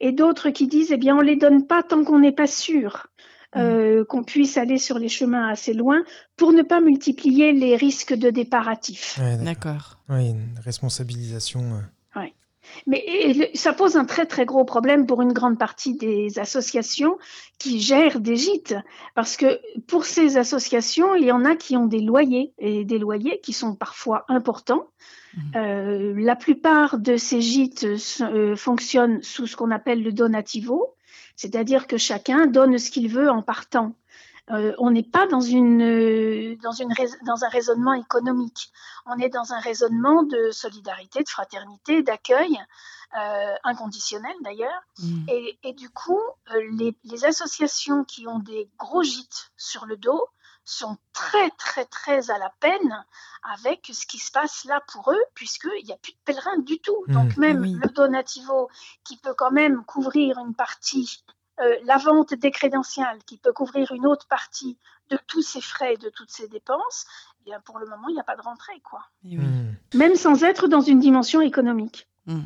et d'autres qui disent, eh bien, on les donne pas tant qu'on n'est pas sûr euh, qu'on puisse aller sur les chemins assez loin pour ne pas multiplier les risques de. Ouais, d'accord. Ouais, une responsabilisation. Mais ça pose un très très gros problème pour une grande partie des associations qui gèrent des gîtes, parce que pour ces associations, il y en a qui ont des loyers et des loyers qui sont parfois importants. Mhm. Euh, la plupart de ces gîtes euh, fonctionnent sous ce qu'on appelle le donativo, c'est-à-dire que chacun donne ce qu'il veut en partant. Euh, on n'est pas dans, une, euh, dans, une rais- dans un raisonnement économique. On est dans un raisonnement de solidarité, de fraternité, d'accueil, euh, inconditionnel d'ailleurs. Mmh. Et, et du coup, les, les associations qui ont des gros gîtes sur le dos sont très, très, très à la peine avec ce qui se passe là pour eux, puisqu'il n'y a plus de pèlerins du tout. Mmh. Donc même Oui. le donativo qui peut quand même couvrir une partie, euh, la vente des crédentials qui peut couvrir une autre partie de tous ces frais, de toutes ces dépenses, eh bien pour le moment, il n'y a pas de rentrée, quoi. Eh oui. Mmh. Même sans être dans une dimension économique. Mmh.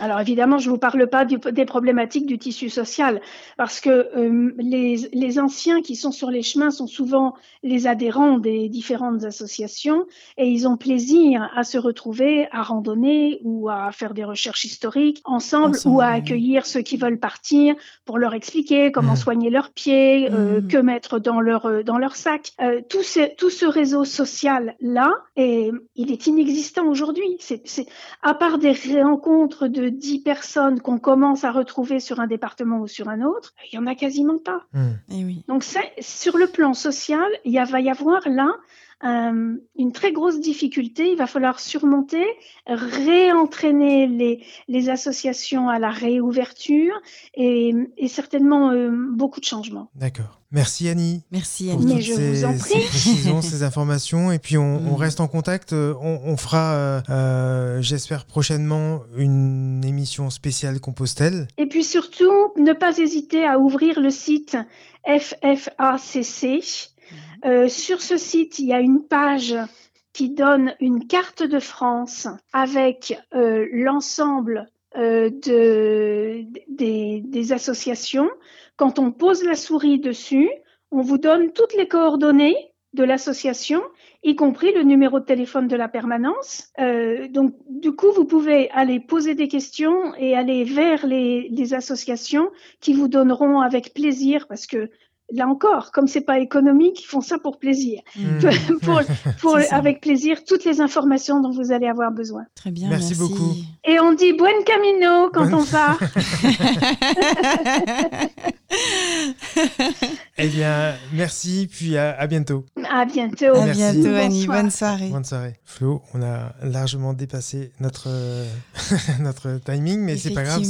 Alors évidemment, je ne vous parle pas des problématiques du tissu social, parce que euh, les, les, anciens qui sont sur les chemins sont souvent les adhérents des différentes associations et ils ont plaisir à se retrouver, à randonner ou à faire des recherches historiques ensemble, ou à accueillir ceux qui veulent partir pour leur expliquer comment mmh. soigner leurs pieds, euh, mmh. que mettre dans leur, euh, dans leur sac. tout, ce, tout ce réseau social-là, il est inexistant aujourd'hui. C'est, à part des rencontres de 10 personnes qu'on commence à retrouver sur un département ou sur un autre, il y en a quasiment pas. Hmm. Eh oui. Donc sur le plan social, il va y avoir là euh, une très grosse difficulté. Il va falloir surmonter, réentraîner les, les associations à la réouverture et, et certainement euh, beaucoup de changements. D'accord. Merci Annie. Merci Annie. Mais je vous en prie. Ces ces *laughs* informations. Et puis on, on, mm. reste en contact. On, on fera, euh, euh, j'espère prochainement, une émission spéciale Compostelle. Et puis surtout, ne pas hésiter à ouvrir le site FFACC euh, sur ce site, il y a une page qui donne une carte de France avec euh, l'ensemble euh, de, des, associations. Quand on pose la souris dessus, on vous donne toutes les coordonnées de l'association, y compris le numéro de téléphone de la permanence. Donc, du coup, vous pouvez aller poser des questions et aller vers les, les associations qui vous donneront avec plaisir, parce que là encore, comme c'est pas économique, ils font ça pour plaisir, mmh. pour, *laughs* pour avec plaisir toutes les informations dont vous allez avoir besoin. Très bien, merci, beaucoup. Et on dit buen camino quand on part. *laughs* eh bien, merci, puis à, bientôt. À bientôt. À bientôt, Annie. Bonne soirée. Bonne soirée. Flo, on a largement dépassé notre, *laughs* notre timing, mais c'est pas grave.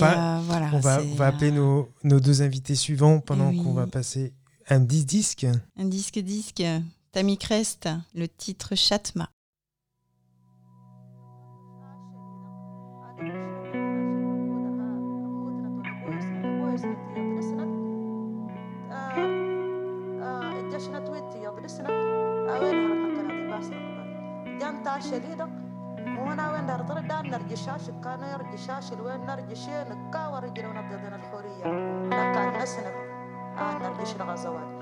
Pas, euh, voilà, on, va, on va appeler nos, nos deux invités suivants pendant qu'on va passer un disque. Un disque-disque. Tammy Crest, le titre Chatma. شديدة وانا وين دار طرد دار نرجشاش كان يرجشاش الوين نرجشين نكا ورجل ونبضنا الحورية لكن نسنب آه أهلا قشر غزوات.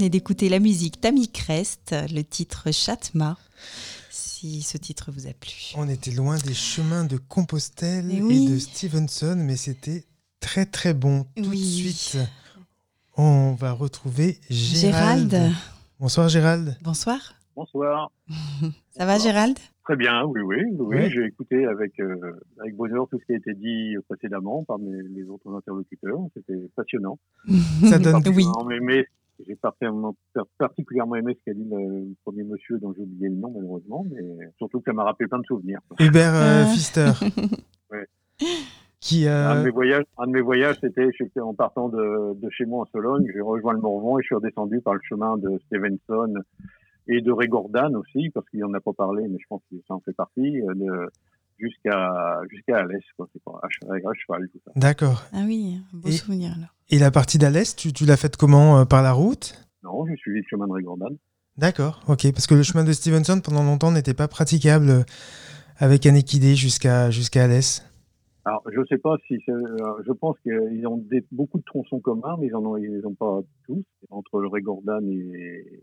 Venez d'écouter la musique Tammy Crest, le titre Chatma. Si ce titre vous a plu. On était loin des chemins de Compostelle Mais et oui. de Stevenson, mais c'était très très bon. Tout Oui. de suite, on va retrouver Gérald. Gérald, Bonsoir Gérald. bonsoir. Bonsoir. *laughs* Ça va Gérald? Très bien, oui, oui, oui. J'ai écouté avec, euh, avec bonheur tout ce qui a été dit précédemment par mes, les autres interlocuteurs. C'était passionnant. *laughs* Ça donne Oui. Aimé- J'ai particulièrement, particulièrement aimé ce qu'a dit le, premier monsieur dont j'ai oublié le nom malheureusement, mais surtout que ça m'a rappelé plein de souvenirs. Hubert euh. Pfister. *laughs* Ouais. Qui Un, de euh, mes voyages, un de mes voyages, c'était en partant de, de chez moi en Sologne. J'ai rejoint le Morvan et je suis redescendu par le chemin de Stevenson et de Régordane aussi, parce qu'il en a pas parlé, mais je pense que ça en fait partie, euh, jusqu'à jusqu'à Alès, quoi. C'est pas à, che- à cheval, tout ça. D'accord. Ah oui, un beau Et- souvenir alors. Et la partie d'Alès, tu, tu l'as faite comment euh, Par la route? Non, j'ai suivi le chemin de Régordane. D'accord, ok. Parce que le chemin de Stevenson, pendant longtemps, n'était pas praticable euh, avec un équidé jusqu'à jusqu'à Alès. Alors, je sais pas si c'est, euh, je pense qu'ils ont des, beaucoup de tronçons communs, mais ils en ont, ils ont pas tous, entre le Régordane et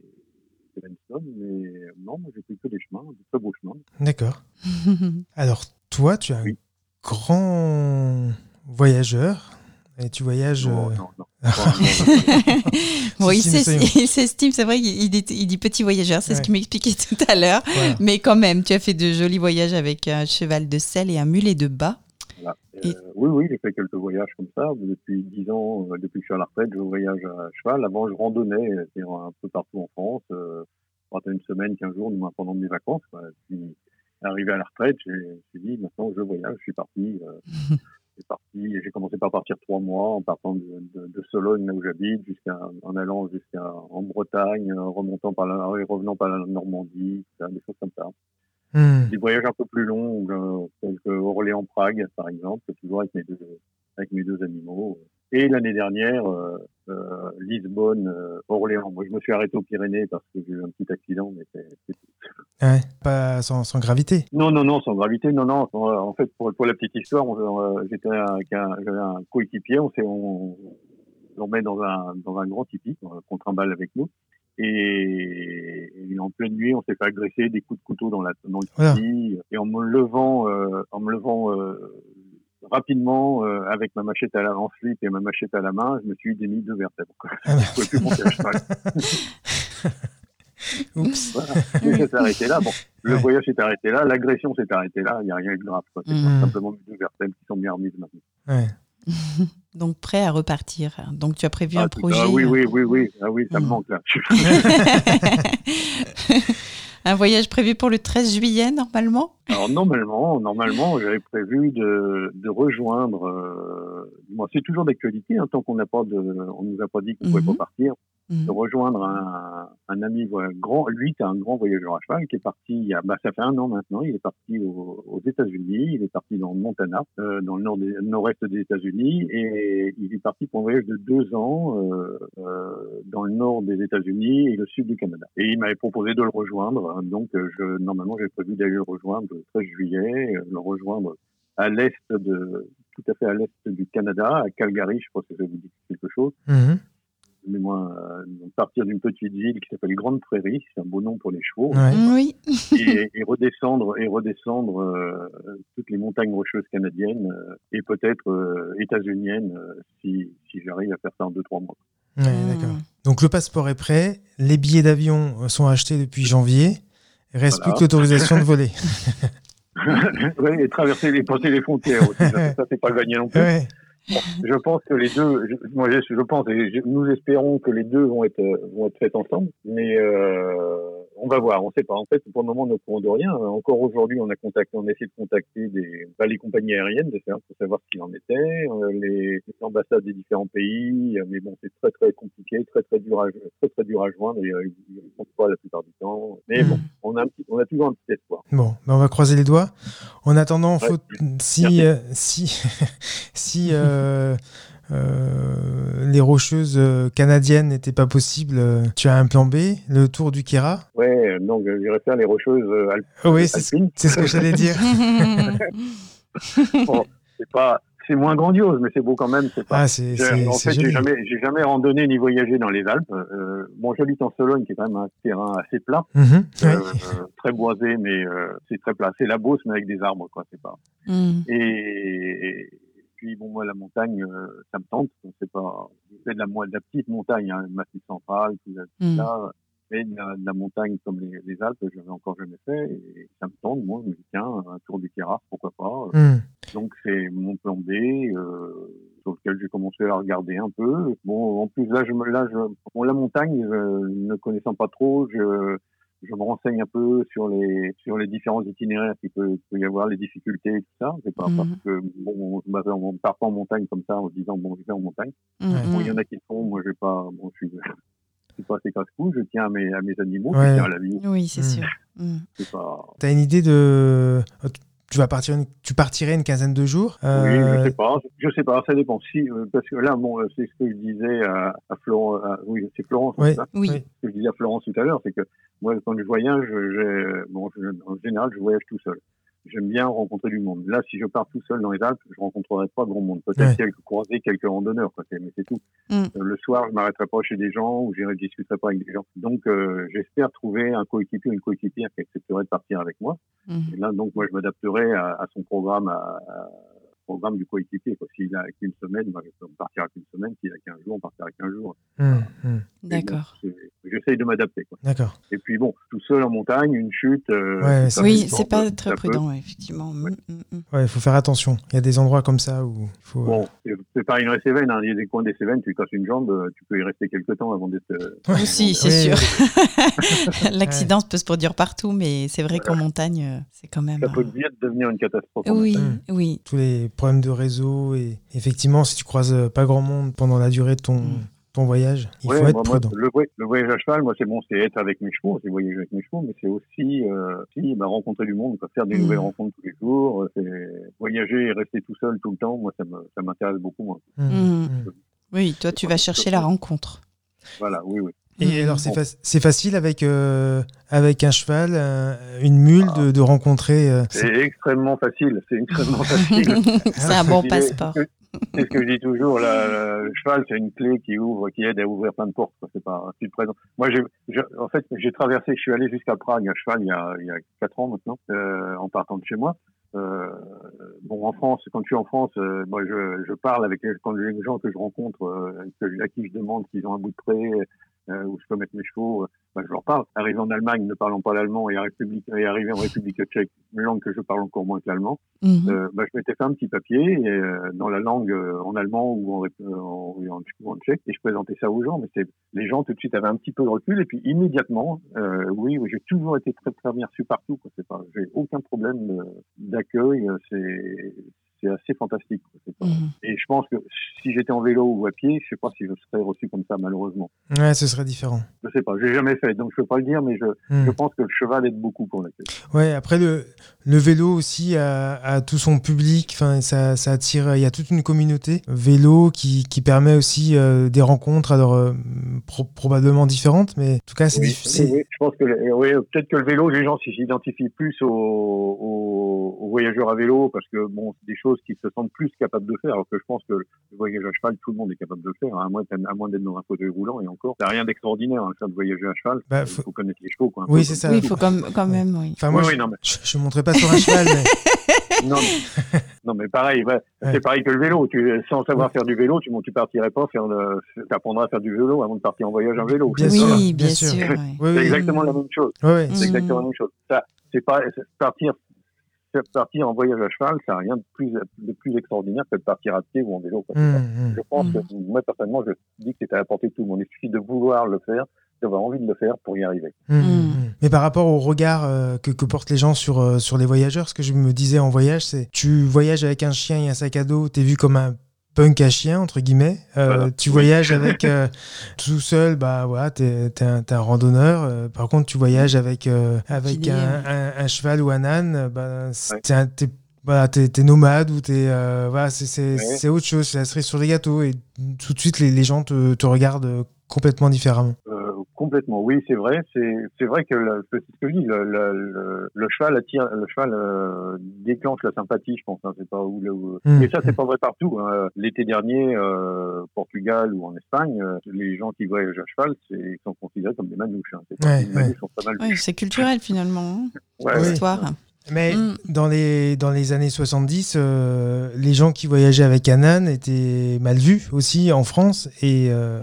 Stevenson, mais non, moi j'ai pris que des chemins, des très beaux chemins. D'accord. *laughs* Alors, toi, tu es un Oui. grand voyageur. Et tu voyages. Non, euh, non, non. *laughs* *laughs* Bon, il s'estime, c'est vrai, il il dit, il dit petit voyageur, c'est ce qu'il m'expliquait *laughs* tout à l'heure. voilà. Mais quand même, tu as fait de jolis voyages avec un cheval de sel et un mulet de bas. voilà. Et- Euh, oui, oui, j'ai fait quelques voyages comme ça. Depuis dix ans, euh, depuis que je suis à la retraite, je voyage à cheval. Avant, je randonnais un peu partout en France, euh, pendant une semaine, quinze jours, du moins pendant mes vacances. Quoi. Puis, arrivé à la retraite, j'ai- je me suis dit, maintenant, je voyage. Je suis parti. Euh, parti. J'ai commencé par partir trois mois en partant de, de, de Sologne, là où j'habite, jusqu'à en allant jusqu'à en Bretagne, en remontant par la, et revenant par la Normandie, des choses comme ça Hmm. des voyages un peu plus longs, euh, tels que Orléans-Prague, par exemple, toujours avec mes deux, avec mes deux animaux. Et l'année dernière, euh, euh, Lisbonne-Orléans. Moi, je me suis arrêté aux Pyrénées parce que j'ai eu un petit accident, mais c'est tout. Ouais, pas sans, sans gravité. Non, non, non, sans gravité, non, non. sans- En fait, pour, pour la petite histoire, euh, j'étais avec un, j'avais un coéquipier, on s'est, on, on met dans un, dans un grand tipi, euh, qu'on trimballe avec nous. Et, et en pleine nuit, on s'est fait agresser des coups de couteau dans, la, dans le Voilà. tipi. Et en me levant, euh, en me levant euh, rapidement euh, avec ma machette à la en slip et ma machette à la main, je me suis démis deux vertèbres. Ah bah, *laughs* Je pouvais plus monter à cheval. *laughs* oups. Voilà. Ça s'est arrêté là. Bon, le Ouais. voyage s'est arrêté là, l'agression s'est arrêtée là. Il n'y a rien eu de grave. C'est Mhm. simplement deux vertèbres qui sont bien remises maintenant. Ouais. *laughs* Donc prêt à repartir. Donc tu as prévu Ah, un projet. ah oui, oui, oui, oui. Ah oui, ça me Mhm. manque là. Un voyage prévu pour le 13 juillet normalement? Alors normalement, normalement, j'avais prévu de, de rejoindre. Euh, moi, c'est toujours d'actualité, hein, tant qu'on n'a pas de, on nous a pas dit qu'on pouvait Mhm. pas partir. Mhm. de rejoindre un, un ami voilà, grand. Lui, c'est un grand voyageur à cheval qui est parti. Il y a, bah, ça fait un an maintenant. Il est parti au- aux États-Unis. Il est parti dans le Montana, euh, dans le nord des- nord-est des États-Unis, et il est parti pour un voyage de deux ans euh, euh, dans le nord des États-Unis et le sud du Canada. Et il m'avait proposé de le rejoindre. Donc, euh, je, normalement, j'ai prévu d'aller le rejoindre le 13 juillet, euh, le rejoindre à l'est de, tout à fait à l'est du Canada, à Calgary. Je crois que ça vous dit quelque chose Mhm. Mais moi, euh, partir d'une petite ville qui s'appelle Grande Prairie, c'est un beau nom pour les chevaux, Ouais. Oui. et, et redescendre et redescendre euh, toutes les montagnes rocheuses canadiennes euh, et peut-être euh, états-uniennes euh, si, si j'arrive à faire ça en deux trois mois. Ouais, d'accord. Donc le passeport est prêt, les billets d'avion sont achetés depuis janvier. Il reste Voilà. plus que l'autorisation de voler. *laughs* ouais, et traverser les passer les frontières aussi, ça, *laughs* ça, c'est pas gagné non plus. Ouais. Je pense que les deux, je, moi je, je pense et je- nous espérons que les deux vont être vont être faits ensemble, mais euh, on va voir, on sait pas. En fait, pour le moment, on ne courant de rien. Encore aujourd'hui, on a contacté, on a essayé de contacter des, bah, les compagnies aériennes de faire- pour savoir ce qu'il en était, euh, les, les ambassades des différents pays, euh, mais bon, c'est très très compliqué, très très dur à très très dur à joindre. Et, euh, ils ne répondent pas la plupart du temps. Mais bon, on a un petit, on a toujours un petit espoir. Bon, ben on va croiser les doigts. En attendant, Ouais. faut, si, Merci. euh, si, *laughs* si euh, les rocheuses euh, canadiennes n'étaient pas possibles, euh, tu as un plan B, le tour du Kera? Ouais, donc euh, j'irai faire les rocheuses Oh Oui, c'est ce alpines. c'est ce que j'allais dire. *laughs* Bon, c'est pas c'est moins grandiose, mais c'est beau quand même. C'est pas. Ah, en fait, j'ai jamais, j'ai jamais randonné ni voyagé dans les Alpes. Euh, bon, j'habite en Sologne, qui est quand même un terrain assez plat, Mhm, euh, euh, très boisé, mais euh, c'est très plat. C'est la Beauce, mais avec des arbres, quoi. C'est pas. Mm. Et, et puis bon, moi, la montagne, euh, ça me tente. C'est pas. Je fais de la, de la petite montagne, hein, le Massif central, tout ça. tout ça. Mais de la, de la montagne comme les, les Alpes, je n'avais encore jamais fait. Et ça me tente, moi. Je me dis, tiens, un tour du Queyras, pourquoi pas. Mhm. Donc c'est mon plan B euh, sur lequel j'ai commencé à regarder un peu. Bon, en plus là, je me, là, je, bon, la montagne, je, ne connaissant pas trop, je, je me renseigne un peu sur les sur les différents itinéraires qu'il peut, peut y avoir, les difficultés et tout ça. C'est pas Mhm. parce que bon, on part pas en montagne comme ça en se disant bon, je vais en montagne. Ouais. Bon, il y en a qui le font, moi je vais pas. Bon, je suis, je suis pas assez casse-cou. Je tiens à mes à mes animaux, Ouais. je tiens à la vie. Oui, c'est Mm. sûr. Pas. T'as une idée de. Tu vas partir, une... tu partirais une quinzaine de jours. Oui, Euh, je sais pas. Je sais pas. Ça dépend. Si, euh, parce que là, bon, euh, c'est ce que je disais à, à Florence. à- oui, c'est Florence. Ouais. c'est ça Oui. Oui. Ce que je disais à Florence tout à l'heure, c'est que moi, quand je voyage, j'ai, bon, je- en général, je voyage tout seul. J'aime bien rencontrer du monde. Là, si je pars tout seul dans les Alpes, je rencontrerai pas grand monde. Peut-être Ouais. quelques croisés, quelques randonneurs, quoi, mais c'est tout. Mm. Euh, le soir, je m'arrêterai pas chez des gens ou j'irai discuterai pas avec des gens. Donc, euh, j'espère trouver un coéquipier ou une coéquipière qui accepterait de partir avec moi. Mm. Et là, donc, moi, je m'adapterai à, à son programme, à, à- programme du coéquipier. S'il a qu'une semaine, bah, on partira qu'une semaine. S'il a 15 jours, on partira 15 jours. mhm, mhm. Mais bon, D'accord. J'essaye de m'adapter. D'accord. Et puis, bon, tout seul en montagne, une chute. euh, Ouais, ça ça- Oui, c'est une pas très prudent, ouais, effectivement. Mm, Ouais. mm, mm. Ouais, il faut faire attention. Il y a des endroits comme ça où il faut. Bon, c'est dans les Cévennes. Hein. Il y a des coins des Cévennes, tu casses une jambe, euh, tu peux y rester quelques temps avant d'être. euh, Ouais. Aussi, c'est sûr. *laughs* *laughs* L'accident peut se produire partout, mais c'est vrai qu'en montagne, euh, c'est quand même. Ça peut vite devenir une catastrophe. Oui, oui. tous les problèmes de réseau et effectivement si tu croises euh, pas grand monde pendant la durée de ton, Mm. ton voyage il Ouais, faut être moi, moi, prudent le, voy- le voyage à cheval, moi, c'est bon, c'est être avec mes chevaux, c'est voyager avec mes chevaux, mais c'est aussi, euh, aussi bah, rencontrer du monde, quoi, faire des Mhm. nouvelles rencontres tous les jours. euh, c'est voyager et rester tout seul tout le temps. Moi, ça m'intéresse beaucoup. Moi. Mm, Mm. mm. Oui, toi, tu vas chercher la rencontre. Voilà, oui, oui. Et Mm. alors c'est Bon. fac- c'est facile avec euh, avec un cheval euh, une mule de, de rencontrer euh, C'est extrêmement facile. C'est extrêmement *laughs* facile. c'est un bon passeport. C'est ce que je dis toujours. la- la- le cheval, c'est une clé qui ouvre, qui aide à ouvrir plein de portes. C'est pas un présent. Moi, j'ai, en fait, j'ai traversé. Je suis allé jusqu'à Prague à cheval il y a, il y a quatre ans maintenant, euh, en partant de chez moi. Euh, bon, en France, quand je suis en France, euh, moi, je, je parle avec les, quand les gens que je rencontre, euh, que- à qui je demande s'ils ont un bout de près, où je peux mettre mes chevaux, euh, bah, je leur parle. Arrivé en Allemagne, ne parlant pas l'allemand, et, et arrivé en République tchèque, une langue que je parle encore moins que l'allemand. Mhm. Euh, bah, je m'étais fait un petit papier et, euh, dans la langue euh, en allemand ou en, euh, en, tchèque et je présentais ça aux gens. Mais c'est les gens tout de suite avaient un petit peu de recul et puis immédiatement, euh, oui, oui j'ai toujours été très très bien reçu partout. quoi. C'est pas, j'ai aucun problème d'accueil. euh, C'est c'est assez fantastique. Mhm. Et je pense que si j'étais en vélo ou à pied, je sais pas si je serais reçu comme ça malheureusement. ouais ce serait différent Je sais pas, j'ai jamais fait, donc je peux pas le dire, mais je, Mm. je pense que le cheval aide beaucoup pour l'accueil. ouais après le le vélo aussi a, a tout son public enfin ça, ça attire il y a toute une communauté vélo qui, qui permet aussi euh, des rencontres alors euh, pro- probablement différentes mais en tout cas c'est Oui, difficile oui, je pense que oui, peut-être que le vélo, les gens s'identifient plus aux, aux, aux voyageurs à vélo parce que bon, c'est des choses qu'ils se sentent plus capables de faire. Alors que je pense que le voyage à cheval, tout le monde est capable de le faire, hein, à moins, à moins d'être dans un fauteuil roulant et encore. C'est rien d'extraordinaire, hein, faire de voyager à cheval. Bah, il faut- connaître les chevaux, quoi. Oui, c'est ça. Oui, il faut quand, quand même, oui. enfin moi Oui, je, oui, non, mais- je, je monterai pas sur un cheval *laughs* mais Non, mais, non, mais pareil, ouais, Ouais. c'est pareil que le vélo. Tu, sans savoir faire du vélo, tu, tu partirais pas faire le, t'apprendras à faire du vélo avant de partir en voyage en vélo. Bien oui, sûr, bien, bien sûr. sûr. ouais. oui, C'est exactement la même chose. Ouais, ouais. C'est exactement la même chose. Ça, c'est pas partir partir en voyage à cheval, ça n'a rien de plus de plus extraordinaire que de partir à pied ou en vélo. quoi. Mm, mm. Je pense Mm. que moi personnellement, je dis que c'est à la portée de tout le monde. Il suffit de vouloir le faire, d'avoir envie de le faire pour y arriver. Mm, Mm. mm. Mais par rapport au regard euh, que, que portent les gens sur, euh, sur les voyageurs, ce que je me disais en voyage, c'est tu voyages avec un chien et un sac à dos, t'es vu comme un punk à chien, entre guillemets. Euh, Voilà. Tu voyages *laughs* avec euh, tout seul, bah voilà, t'es t'es un, t'es un randonneur. Euh, par contre, tu voyages avec, euh, avec un, un- un cheval ou un âne, bah, Ouais. t'es voilà, nomade ou t'es euh, voilà, c'est Ouais. autre chose, c'est la cerise sur les gâteaux et tout de suite les, les gens te, te regardent complètement différemment. Complètement. Oui, c'est vrai. C'est c'est vrai que c'est ce que je dis. Le, le, le, le cheval attire, le cheval euh, déclenche la sympathie, je pense. Hein, c'est pas où le. où-. Mais ça, c'est pas vrai partout. Hein. L'été dernier, euh, Portugal ou en Espagne, euh, les gens qui voyagent à cheval, c'est ils sont considérés comme des manouches. Hein. C'est Ouais, ouais. culturel finalement, hein, Ouais, Oui. ouais. l'histoire. Mais Mm. dans, les, dans les années 70, euh, les gens qui voyageaient avec un âne étaient mal vus aussi en France. Et, euh,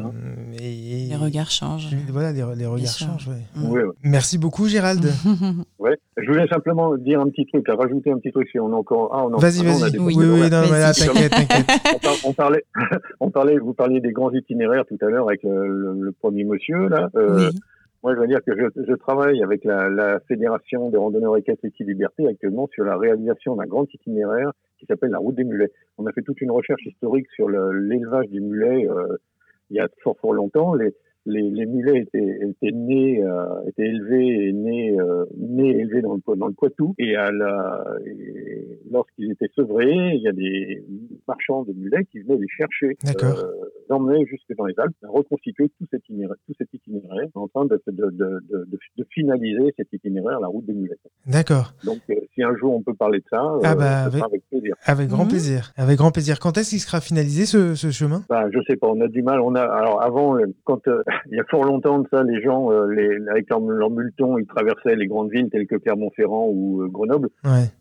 et- et- Les regards changent. Voilà, les, les regards changent. ouais. Mm. Ouais, ouais. Merci beaucoup, Gérald. *laughs* Ouais. Je voulais simplement dire un petit truc, à rajouter un petit truc. Si on a encore. Ah, on a- Vas-y, ah, vas-y. des Oui, Oui, oui, non, voilà, t'inquiète, t'inquiète. *laughs* on parlait, *laughs* on parlait, vous parliez des grands itinéraires tout à l'heure avec le, le- le premier monsieur là. Euh, Oui. Moi, je veux dire que je, je travaille avec la, la Fédération des randonneurs équestres liberté actuellement sur la réalisation d'un grand itinéraire qui s'appelle la route des mulets. On a fait toute une recherche historique sur le- l'élevage des mulets euh, il y a fort fort longtemps. Les, les mulets étaient, étaient nés, euh, étaient élevés et nés, euh, nés et élevés dans le, dans le Poitou. Et, à la, et lorsqu'ils étaient sevrés, il y a des marchands de mulets qui venaient les chercher, D'accord. euh, les emmener jusque dans les Alpes, reconstituer tout cet itinéraire, tout cet itinéraire, en train de, de, de, de, de, de finaliser cet itinéraire, la route des mulets. D'accord. Donc, euh, si un jour on peut parler de ça, Ah euh, bah, avec- sera avec plaisir. Avec grand Mhm. plaisir. Avec grand plaisir. Quand est-ce qu'il sera finalisé ce, ce chemin? Ben, je sais pas, on a du mal. On a alors avant, euh, quand euh, *laughs* il y a fort longtemps de ça, les gens, euh, les, avec leur, leur ils traversaient les grandes villes telles que Clermont-Ferrand ou euh, Grenoble.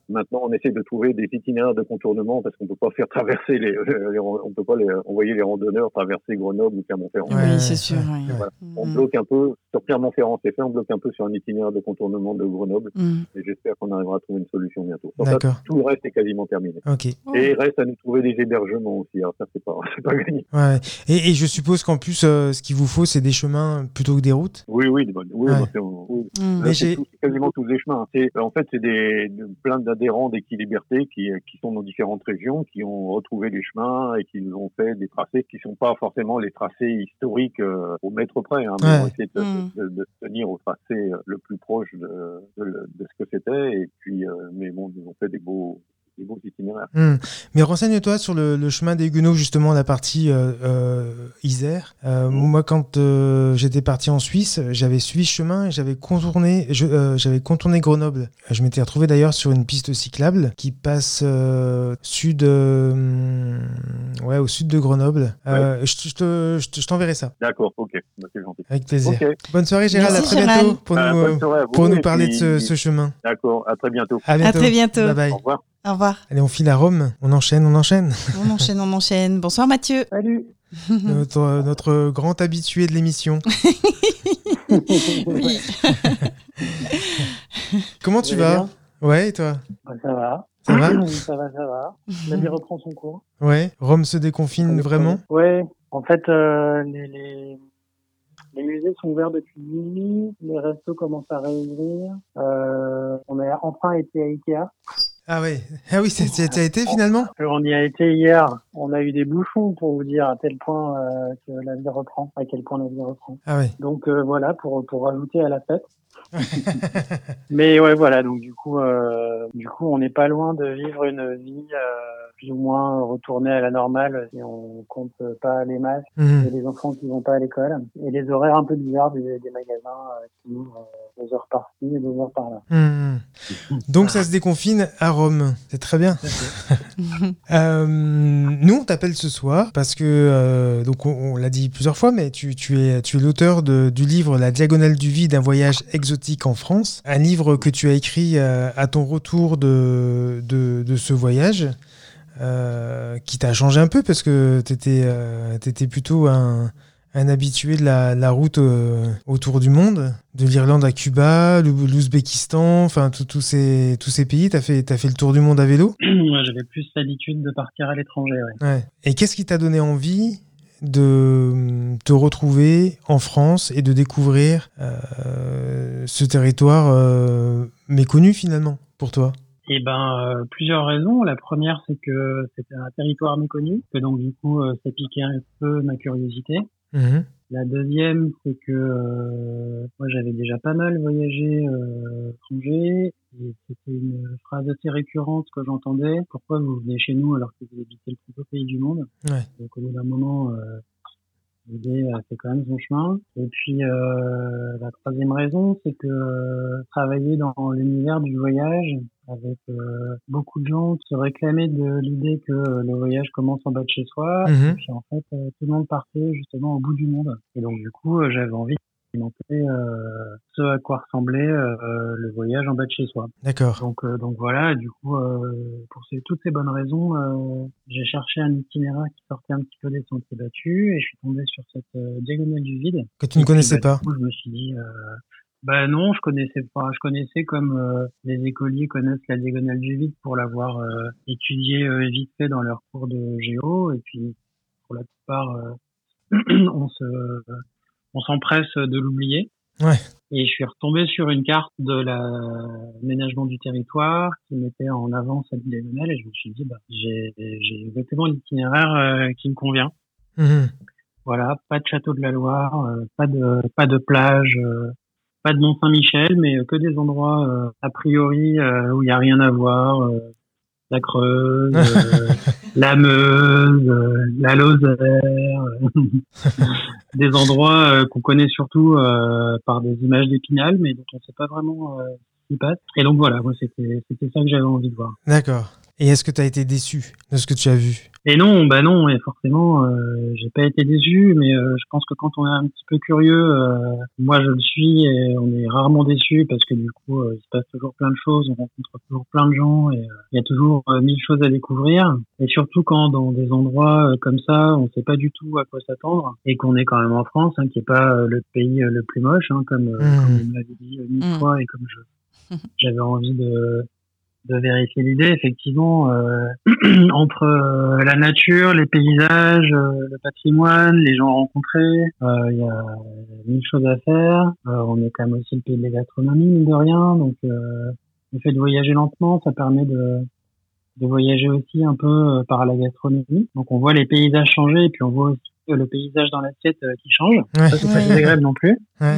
Maintenant, on essaie de trouver des itinéraires de contournement parce qu'on peut pas faire traverser les, les- on peut pas les, envoyer les randonneurs traverser Grenoble ou Clermont-Ferrand. Oui, c'est sûr. oui. On Mm. bloque un peu sur Clermont-Ferrand, c'est fait, on bloque un peu sur un itinéraire de contournement de Grenoble. Mm. Et j'espère qu'on arrivera à trouver une solution bientôt. Ça, tout le reste est quasiment terminé. Ok. Oh. Et il reste à nous trouver des hébergements aussi. Alors ça, c'est pas, *laughs* c'est pas gagné. Ouais. Et, et je suppose qu'en plus, euh, ce qu'il vous faut, c'est des chemins plutôt que des routes? Oui, oui, oui, oui, Ouais. bah, c'est- oui. Mm. Là, Mais c'est j'ai- tout- c'est quasiment tous les chemins. C'est, en fait, c'est des, de- plein d'adhérents d'Équiliberté qui, qui sont dans différentes régions, qui ont retrouvé les chemins et qui nous ont fait des tracés qui sont pas forcément les tracés historiques euh, au mètre près, hein, mais Ouais. on essaie de, Mm. de, tenir au tracé le plus proche de, de, de ce que c'était. Et puis, euh, mais bon, ils nous ont fait des beaux, des beaux itinéraires. Hmm. Mais renseigne-toi sur le, le chemin des Huguenots, justement, la partie euh, euh, Isère. Euh, Moi, quand euh, j'étais parti en Suisse, j'avais suivi ce chemin et j'avais contourné, euh, j'avais contourné Grenoble. Je m'étais retrouvé d'ailleurs sur une piste cyclable qui passe euh, sud, euh, ouais, au sud de Grenoble. Euh, je te- je te- je te- je t'enverrai ça, D'accord, ok. Avec plaisir. Bonne soirée, Gérald. Merci, à très Gérald. bientôt pour, Bah, nous, euh, soirée pour parler de ce, ce chemin. D'accord, à très bientôt. À bientôt. À très bientôt. Bye bye. Au revoir. Au revoir. Allez, on file à Rome. On enchaîne, on enchaîne. On enchaîne, on enchaîne. Bonsoir Mathieu. Salut. *laughs* notre, notre grand habitué de l'émission. *laughs* Oui. *laughs* Comment tu vas bien Ouais, et toi Bah, Ça va. Ça va *clears throat* Ça va, ça va. La vie reprend son cours. Ouais. Rome se déconfine vraiment Ouais. En fait, euh, les, les, les musées sont ouverts depuis minuit. Les restos commencent à réouvrir. Euh, on a enfin été à Ikea. Ah ouais. Ah oui, c'est- c'est- t'as été finalement? Euh, On y a été hier. On a eu des bouchons pour vous dire à tel point euh, que la vie reprend, à quel point la vie reprend. Ah ouais. Donc euh, voilà, pour pour rajouter à la fête. *laughs* Mais ouais, voilà. Donc du coup, euh, du coup, on n'est pas loin de vivre une vie euh, plus ou moins retournée à la normale si on compte pas les masques Mhm. et les enfants qui vont pas à l'école et les horaires un peu bizarres des, des magasins euh, qui ouvrent euh, deux heures par-ci et deux heures par-là. Mhm. Donc ça se déconfine à Rome. C'est très bien. *laughs* Euh, nous, on t'appelle ce soir parce que, euh, donc on, on l'a dit plusieurs fois, mais tu, tu es, tu es l'auteur du livre La diagonale du vide, un voyage exotique en France. Un livre que tu as écrit à ton retour de, de, de ce voyage. Euh, qui t'a changé un peu parce que tu étais, plutôt un, un habitué de la, la route euh, autour du monde, de l'Irlande à Cuba, l'Ou- l'Ouzbékistan, enfin tous ces, tous ces pays. Tu as fait, t'as fait le tour du monde à vélo? *clears throat* Moi, j'avais plus l'habitude de partir à l'étranger. Ouais. Ouais. Et qu'est-ce qui t'a donné envie de hum, te retrouver en France et de découvrir euh, ce territoire euh, méconnu finalement pour toi? Eh ben, euh, plusieurs raisons. La première, c'est que c'était un territoire méconnu, que donc du coup, euh, ça piquait un peu ma curiosité. Mhm. La deuxième, c'est que euh, moi, j'avais déjà pas mal voyagé euh, étranger, et c'était une phrase assez récurrente que j'entendais. Pourquoi vous venez chez nous alors que vous habitez le plus beau pays du monde? Ouais. Donc au bout d'un moment, euh, l'idée fait quand même son chemin. Et puis euh, la troisième raison, c'est que euh, travailler dans l'univers du voyage avec euh, beaucoup de gens qui réclamaient de l'idée que le voyage commence en bas de chez soi, Mhm. et puis en fait euh, tout le monde partait justement au bout du monde. Et donc du coup euh, j'avais envie euh, ce à quoi ressemblait euh, le voyage en bas de chez soi. D'accord. Donc, euh, donc voilà, du coup, euh, pour ces, toutes ces bonnes raisons, euh, j'ai cherché un itinéraire qui sortait un petit peu des sentiers battus et je suis tombé sur cette euh, diagonale du vide. Que tu ne connaissais bah, pas. Coup, je me suis dit, euh, bah non, je connaissais pas. Je connaissais comme euh, les écoliers connaissent la diagonale du vide pour l'avoir euh, étudiée euh, vite fait dans leur cours de géo et puis pour la plupart, euh, *clears throat* on se, on s'empresse de l'oublier. Ouais. Et je suis retombé sur une carte de l'aménagement du territoire qui mettait en avant cette diagonale et je me suis dit, bah, j'ai j'ai exactement l'itinéraire euh, qui me convient. Mhm. Voilà, pas de château de la Loire, euh, pas de pas de plage, euh, pas de Mont Saint-Michel, mais euh, que des endroits euh, a priori euh, où il y a rien à voir. euh, la Creuse, *laughs* euh, la Meuse, euh, la Lozère, *laughs* des endroits euh, qu'on connaît surtout euh, par des images d'épinal, mais dont on ne sait pas vraiment euh, ce qui passe. Et donc voilà, c'était ça que j'avais envie de voir. D'accord. Et est-ce que tu as été déçu de ce que tu as vu? Et non, bah non, et forcément, euh, j'ai pas été déçu, mais euh, je pense que quand on est un petit peu curieux, euh, moi je le suis, et on est rarement déçu parce que du coup, euh, il se passe toujours plein de choses, on rencontre toujours plein de gens, et euh, il y a toujours euh, mille choses à découvrir. Et surtout quand dans des endroits euh, comme ça, on sait pas du tout à quoi s'attendre, et qu'on est quand même en France, hein, qui est pas euh, le pays euh, le plus moche, hein, comme, euh, Mhm. comme on l'avait dit mille Mhm. fois, et comme je *laughs* j'avais envie de de vérifier l'idée, effectivement, euh, *clears throat* entre euh, la nature, les paysages, euh, le patrimoine, les gens rencontrés, euh, il y a mille choses à faire. Euh, on est quand même aussi le pays de la gastronomie, mine de rien. Donc, euh, le fait de voyager lentement, ça permet de, de voyager aussi un peu par la gastronomie. Donc, on voit les paysages changer et puis on voit aussi le paysage dans l'assiette qui change. Ouais. Ça, c'est pas Ouais. désagréable non plus. Ouais.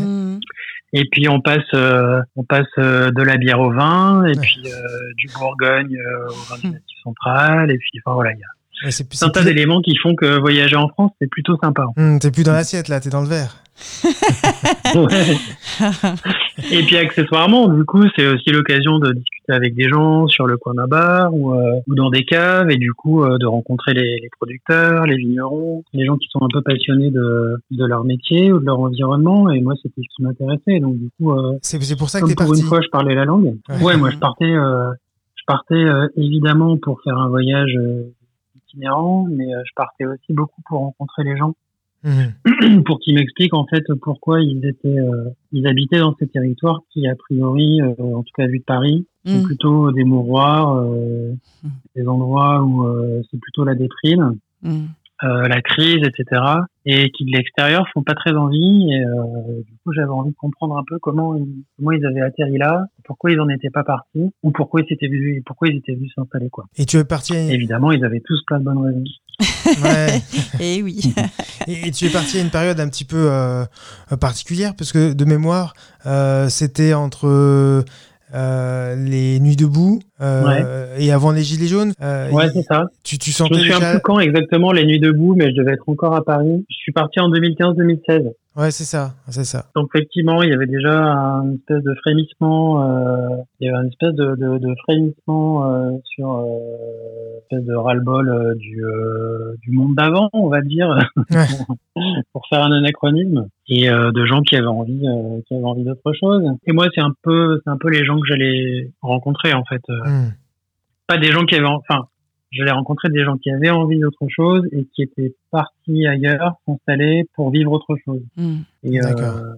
Et puis on passe, euh, on passe euh, de la bière au vin, et puis euh, du Bourgogne au vin du central, et puis enfin voilà, il y a Ouais, c'est un c'est tas plus- d'éléments qui font que voyager en France c'est plutôt sympa. *laughs* Hmm, T'es plus dans l'assiette là, t'es dans le verre. Ouais. et puis accessoirement, du coup, c'est aussi l'occasion de discuter avec des gens sur le coin d'un bar ou, euh, ou dans des caves, et du coup euh, de rencontrer les, les producteurs, les vignerons, les gens qui sont un peu passionnés de, de leur métier ou de leur environnement. Et moi, c'était ce qui m'intéressait. Donc du coup. Euh, C'est c'est pour ça que t'es pour une fois, je parlais la langue. Ouais. Ouais, moi, je partais, euh, je partais évidemment pour faire un voyage itinérant, mais euh, je partais aussi beaucoup pour rencontrer les gens, Mhm. *clears throat* pour qu'ils m'expliquent en fait pourquoi ils étaient, euh, ils habitaient dans ces territoires qui, a priori, euh, en tout cas vu de Paris, sont Mhm. plutôt des mouroirs, euh, Mhm. des endroits où euh, c'est plutôt la déprime. Mhm. Euh, la crise, etc. Et qui de l'extérieur font pas très envie. Et euh, du coup, j'avais envie de comprendre un peu comment ils, comment ils avaient atterri là, pourquoi ils en étaient pas partis, ou pourquoi ils s'étaient vus, pourquoi ils étaient venus s'installer quoi. Et tu es parti. à- Évidemment, ils avaient tous plein de bonnes raisons. Ouais. Et *laughs* Eh oui. *laughs* Et, et tu es parti à une période un petit peu euh, euh, particulière parce que de mémoire, euh, c'était entre euh, les nuits debout euh, et avant les gilets jaunes. Euh, Ouais, c'est ça. tu, tu Je sentais me souviens déjà. plus quand exactement les nuits debout, mais je devais être encore à Paris. Je suis parti en 2015-2016. Ouais, c'est ça, c'est ça. Donc effectivement, il y avait déjà un espèce de frémissement, euh, il y avait une espèce de, de, de frémissement euh, sur euh, une espèce de ras-le-bol du, du monde d'avant, on va dire, *laughs* pour faire un anachronisme, et de gens qui avaient envie, qui avaient envie d'autre chose. Et moi, c'est un peu, c'est un peu les gens que j'allais rencontrer en fait, Euh, Hmm. pas des gens qui avaient, enfin, j'allais rencontrer des gens qui avaient envie d'autre chose et qui étaient partis ailleurs, s'installer pour vivre autre chose. Mhm. Et euh,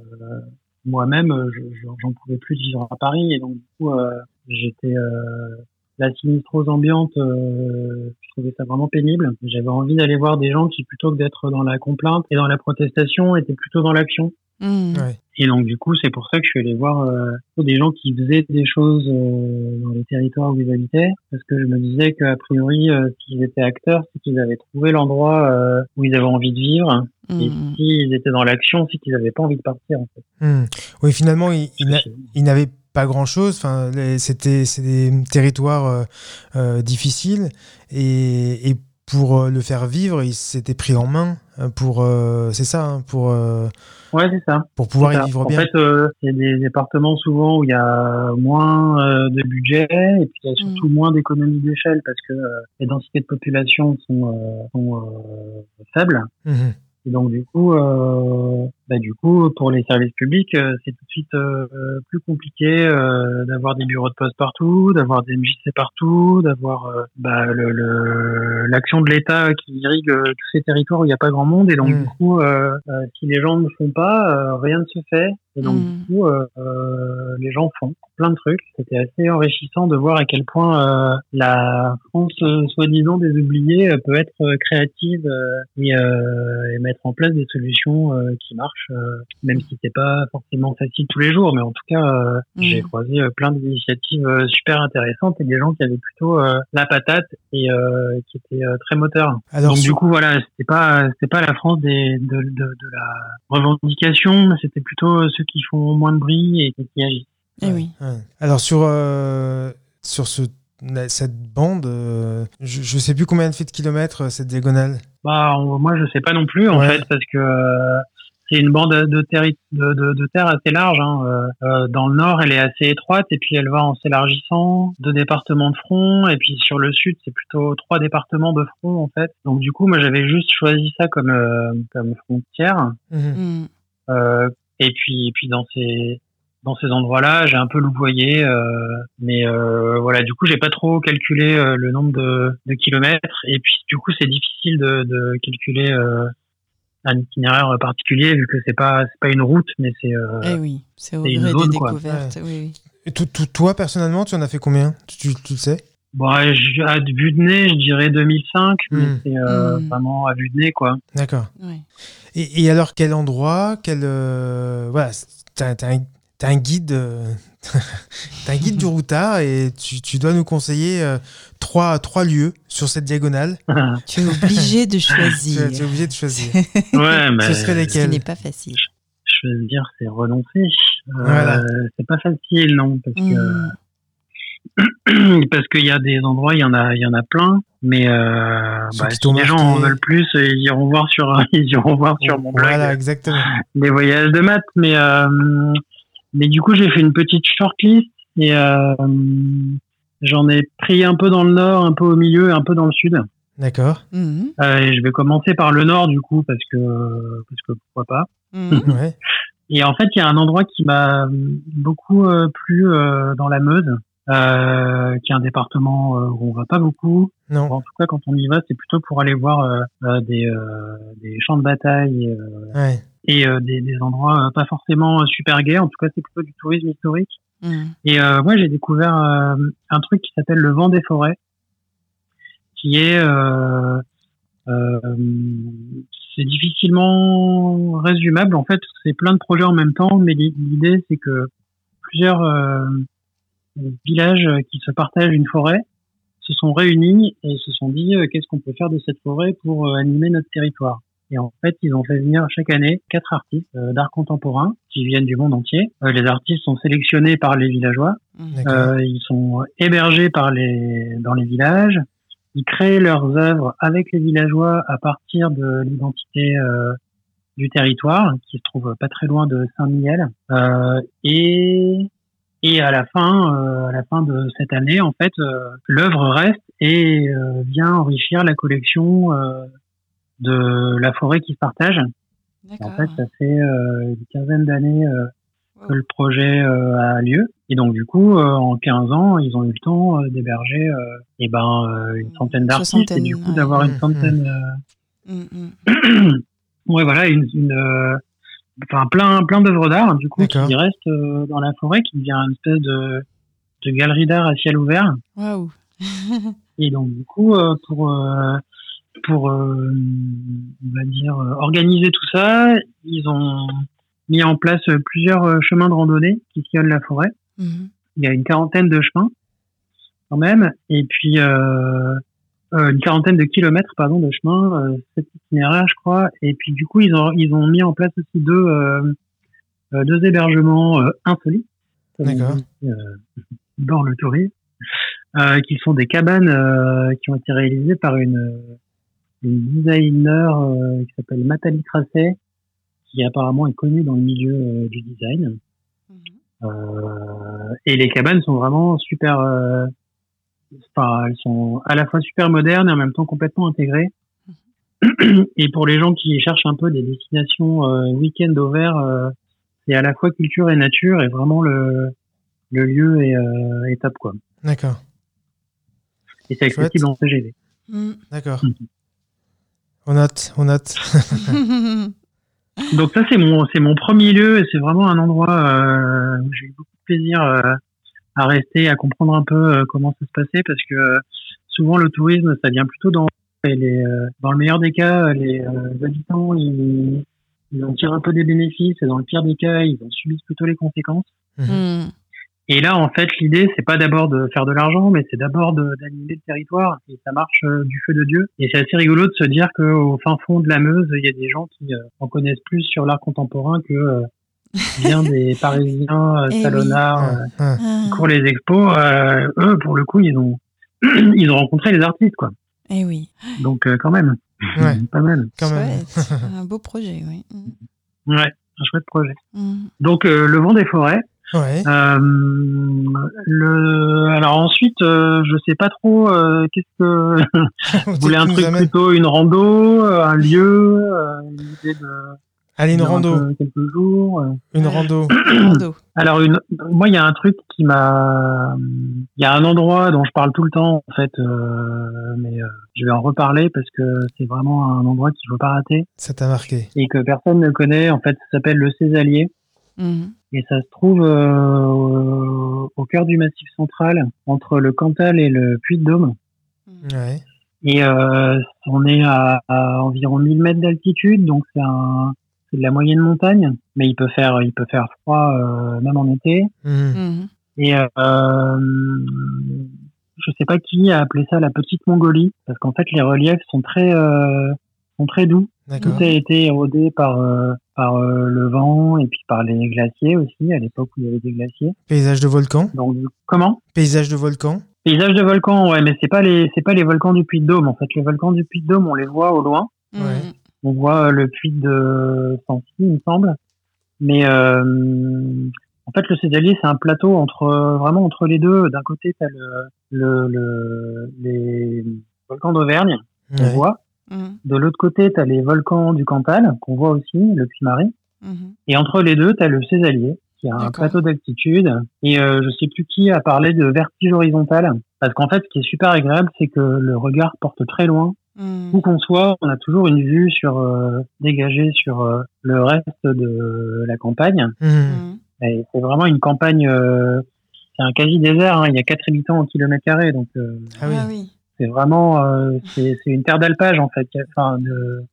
moi-même, je- je- j'en pouvais plus de vivre à Paris et donc du coup, euh, j'étais euh, la sinistrose ambiante. euh, je trouvais ça vraiment pénible. J'avais envie d'aller voir des gens qui, plutôt que d'être dans la complainte et dans la protestation, étaient plutôt dans l'action. Ouais. Et donc du coup, c'est pour ça que je suis allé voir euh, des gens qui faisaient des choses euh, dans les territoires où ils habitaient, parce que je me disais qu'a priori, euh, s'ils étaient acteurs, c'est qu'ils avaient trouvé l'endroit euh, où ils avaient envie de vivre. Et Mhm. s'ils étaient dans l'action, c'est qu'ils n'avaient pas envie de partir. En fait. Hmm. Oui, finalement, il, il n'a- il n'avait pas grand-chose. Enfin, c'était c'est des territoires euh, euh, difficiles et, et pour le faire vivre, il s'était pris en main pour c'est ça hein, pour Ouais, c'est ça. Pour pouvoir y vivre bien. En fait, euh, c'est des départements souvent où il y a moins euh, de budget et puis il y a surtout mm. moins d'économies d'échelle parce que euh, les densités de population sont, sont faibles. Mm-hmm. Et donc du coup, euh, bah, du coup, pour les services publics, euh, c'est tout de suite euh, plus compliqué euh, d'avoir des bureaux de poste partout, d'avoir des MJC partout, d'avoir bah, l'action le, de l'État qui irrigue tous ces territoires où il n'y a pas grand monde. Et donc mmh. du coup, si les gens ne font pas, rien ne se fait. Et donc, du mmh. coup, euh, euh, les gens font plein de trucs. C'était assez enrichissant de voir à quel point euh, la France, euh, soi-disant des oubliés, peut être créative et, et, mettre en place des solutions qui marchent, même si c'est pas forcément facile tous les jours. Mais en tout cas, mmh. j'ai croisé plein d'initiatives super intéressantes et des gens qui avaient plutôt la patate et qui étaient très moteurs. Alors, donc, du coup, voilà, c'était pas c'était pas la France des, de, de, de la revendication, mais c'était plutôt ceux qui font moins de bruit et qui agissent. Eh oui. Alors sur, euh, sur ce, cette bande, euh, je ne sais plus combien elle fait de kilomètres euh, cette diagonale? Bah, moi je sais pas non plus en fait parce que c'est une bande de terre, de, de, terre assez large. Hein. dans le nord, elle est assez étroite et puis elle va en s'élargissant. Deux départements de front et puis sur le sud, c'est plutôt trois départements de front en fait. Donc du coup, moi j'avais juste choisi ça comme comme frontière. Mmh. Mm. Et puis, et puis dans ces dans ces endroits-là, j'ai un peu louvoyé, euh, mais euh, voilà, du coup, j'ai pas trop calculé euh, le nombre de, de, kilomètres, et puis du coup, c'est difficile de, de calculer euh, un itinéraire particulier vu que c'est pas c'est pas une route, mais c'est euh, eh oui, c'est au gré des découvertes. Oui, oui. Et tout, tout, toi personnellement, tu en as fait combien? Tu, tu, le sais? Bon, à vue de nez, je dirais 2005, mais hmm. c'est euh, hmm. vraiment à vue de nez, quoi. D'accord. Et, et, alors, quel endroit? Quel, euh, Voilà, t'as un, un, guide... Euh, *laughs* un guide du routard et tu, tu, dois nous conseiller trois, trois lieux sur cette diagonale. *laughs* tu es obligé de choisir. *laughs* tu, es, obligé de choisir. ouais, mais... Ce serait lesquels? Ce n'est pas facile. Je, veux dire, c'est renoncer. Voilà. C'est pas facile, non, parce que hmm. *clears throat* parce qu'il y a des endroits, il y en a, il y en a plein, mais euh, bah, si les gens en veulent plus, ils iront voir sur, ils iront voir sur mon blog. Voilà, exactement. Des voyages de maths, mais euh, mais du coup, j'ai fait une petite shortlist et euh, j'en ai pris un peu dans le nord, un peu au milieu, et un peu dans le sud. D'accord. Mhm. Euh, et je vais commencer par le nord du coup parce que parce que pourquoi pas. Mhm. *laughs* ouais. Et en fait, il y a un endroit qui m'a beaucoup euh, plu euh, dans la Meuse euh, qui est un département euh, où on va pas beaucoup. Non. En tout cas, quand on y va, c'est plutôt pour aller voir euh, des, euh, des, champs de bataille ouais. Et des, des, endroits pas forcément super gais. En tout cas, c'est plutôt du tourisme historique. Mmh. Et moi, j'ai découvert un truc qui s'appelle le vent des forêts, qui est c'est difficilement résumable. En fait, c'est plein de projets en même temps, mais l'idée, c'est que plusieurs villages qui se partagent une forêt se sont réunis et se sont dit euh, qu'est-ce qu'on peut faire de cette forêt pour euh, animer notre territoire. Et en fait, ils ont fait venir chaque année quatre artistes euh, d'art contemporain qui viennent du monde entier. les artistes sont sélectionnés par les villageois. Mmh. ils sont hébergés par les dans les villages. Ils créent leurs œuvres avec les villageois à partir de l'identité du territoire, qui se trouve pas très loin de Saint-Mihiel. et et à la fin, euh, à la fin de cette année, en fait, euh, l'œuvre reste et euh, vient enrichir la collection de la forêt qui se partage. En fait, ça fait une quinzaine d'années que le projet a lieu. Et donc, du coup, en 15 ans, ils ont eu le temps d'héberger eh ben, une centaine d'artistes et du coup d'avoir une centaine... Mmh, mmh. *clears throat* ouais, voilà, une, une enfin plein plein d'œuvres d'art du coup qui restent euh, dans la forêt qui devient une espèce de, de galerie d'art à ciel ouvert. Waouh. *laughs* Et donc du coup euh, pour euh, pour on va dire organiser tout ça. Ils ont mis en place plusieurs chemins de randonnée qui sillonnent la forêt. Mhm. il y a une quarantaine de chemins quand même. Et puis euh, une quarantaine de kilomètres pardon de chemin, euh, cet itinéraire je crois. Et puis du coup ils ont ils ont mis en place aussi deux euh, euh deux hébergements insolites. *laughs* Dans le tourisme, qui sont des cabanes qui ont été réalisées par une une designer euh, qui s'appelle Nathalie Crasset, qui apparemment est connue dans le milieu euh, du design. Mhm. Euh, et les cabanes sont vraiment super. euh, Enfin, elles sont à la fois super modernes et en même temps complètement intégrées. Et pour les gens qui cherchent un peu des destinations euh, week-end au vert, euh, c'est à la fois culture et nature et vraiment le le lieu est, euh, est top quoi. D'accord, Et c'est accessible en TGV. Mm. d'accord. Mhm. On note, on note. Donc ça c'est mon c'est mon premier lieu et c'est vraiment un endroit euh, où j'ai eu beaucoup de plaisir euh, à rester, à comprendre un peu euh, comment ça se passait parce que euh, souvent le tourisme ça vient plutôt dans et les euh, dans le meilleur des cas les euh, habitants ils, ils en tirent un peu des bénéfices et dans le pire des cas ils en subissent plutôt les conséquences. Mm. Et là en fait l'idée c'est pas d'abord de faire de l'argent mais c'est d'abord d'animer le territoire et ça marche euh, du feu de Dieu et c'est assez rigolo de se dire qu'au fin fond de la Meuse il y a des gens qui euh, en connaissent plus sur l'art contemporain que euh, bien des *laughs* Parisiens euh, Eh oui. salonnards euh, Ah, ah. Ah. qui courent les expos. euh, eux pour le coup ils ont *clears throat* ils ont rencontré les artistes quoi. Eh oui. Donc euh, quand même Ouais. *laughs* pas mal. Quand même. *laughs* Un beau projet, oui. Ouais un chouette projet. Mm. Donc euh, le vent des forêts. Ouais. Euh, le alors ensuite euh, je sais pas trop euh, qu'est-ce que *laughs* Vous voulez un truc plutôt une rando, euh, un lieu, euh, une idée de Allez, une rando. peu quelques jours. euh. *coughs* Une rando. Alors une, moi il y a un truc qui m'a, il y a un endroit dont je parle tout le temps en fait, euh, mais euh, je vais en reparler parce que c'est vraiment un endroit qu'il faut pas rater Ça t'a marqué. et que personne ne connaît. En fait, ça s'appelle le Césalier Mm. et ça se trouve euh, au cœur du Massif central entre le Cantal et le Puy-de-Dôme. Ouais. Et euh, on est à, à environ 1000 mètres d'altitude, donc c'est un c'est de la moyenne montagne, mais il peut faire il peut faire froid euh, même en été. Mhm. Mm. Et euh, je sais pas qui a appelé ça la petite Mongolie, parce qu'en fait les reliefs sont très euh, sont très doux. Tout a été érodé par euh, par euh, le vent et puis par les glaciers aussi à l'époque où il y avait des glaciers. Paysage de volcan. Donc comment? Paysage de volcan. Paysage de volcan, ouais, mais c'est pas les c'est pas les volcans du Puy-de-Dôme. En fait, les volcans du Puy-de-Dôme, on les voit au loin. Mm. Ouais. On voit euh, le puits de Sancy, il me semble. Mais euh, en fait, le Césalier, c'est un plateau entre euh, vraiment entre les deux. D'un côté, t'as le, le, le les volcans d'Auvergne Ouais. voit. Mm. De l'autre côté, t'as les volcans du Cantal qu'on voit aussi, le Puy-Marie. Mhm. Et entre les deux, t'as le Césalier, qui a un plateau d'altitude. Et euh, je sais plus qui a parlé de vertige horizontal. Parce qu'en fait, ce qui est super agréable, c'est que le regard porte très loin. Mm. Où qu'on soit, on a toujours une vue sur euh, dégagée sur euh, le reste de la campagne. Mhm. Et c'est vraiment une campagne, euh, c'est un quasi désert. hein. Il y a 4 habitants au kilomètre carré, donc euh, Ah oui. Ah oui. C'est vraiment, euh, c'est c'est une terre d'alpage en fait. Enfin, de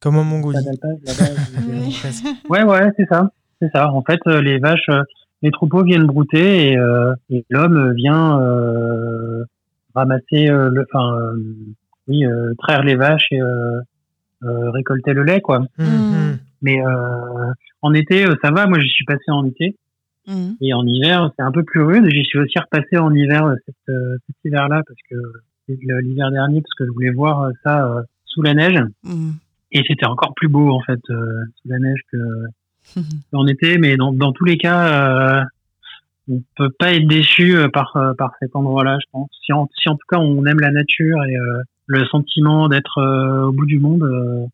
Comme en Mongolie. *laughs* Presque. Ouais, ouais, c'est ça. C'est ça. En fait, euh, les vaches, euh, les troupeaux viennent brouter et, euh, et l'homme vient euh, ramasser euh, le, enfin, euh, oui, euh, traire les vaches et euh, euh, récolter le lait, quoi. Mhm. Mais euh, en été, euh, ça va. Moi, j'y suis passé en été Mm. et en hiver, c'est un peu plus rude. J'y suis aussi repassé en hiver euh, cet, euh, cet hiver-là parce que l'hiver dernier parce que je voulais voir euh, ça euh, sous la neige. Mm. Et c'était encore plus beau en fait euh, sous la neige que Mhm. en été, mais dans, dans tous les cas, euh, on peut pas être déçu par par cet endroit-là, je pense. Si en, si en tout cas on aime la nature et euh, le sentiment d'être euh, au bout du monde, euh,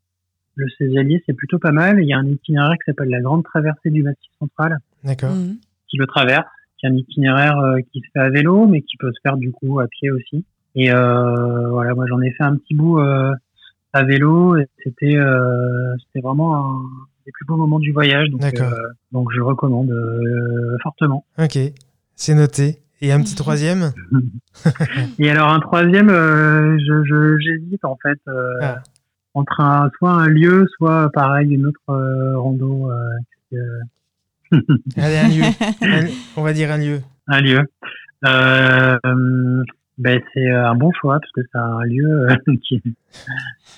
le Césalier c'est plutôt pas mal. Il y a un itinéraire qui s'appelle la Grande Traversée du Massif Central D'accord. Mm. qui le traverse, qui est un itinéraire euh, qui se fait à vélo, mais qui peut se faire du coup à pied aussi. Et euh, voilà, moi j'en ai fait un petit bout euh, à vélo et c'était euh, c'était vraiment un des plus beaux moments du voyage. Donc, donc je recommande fortement. Ok. C'est noté. Et un petit *laughs* troisième? Et alors un troisième, euh, je j'hésite en fait euh, Ah. entre un soit un lieu, soit pareil une autre euh, rando. Allez, un lieu. *laughs* On va dire un lieu. un lieu. Euh, euh, ben c'est un bon choix parce que c'est un lieu euh, *laughs* qui est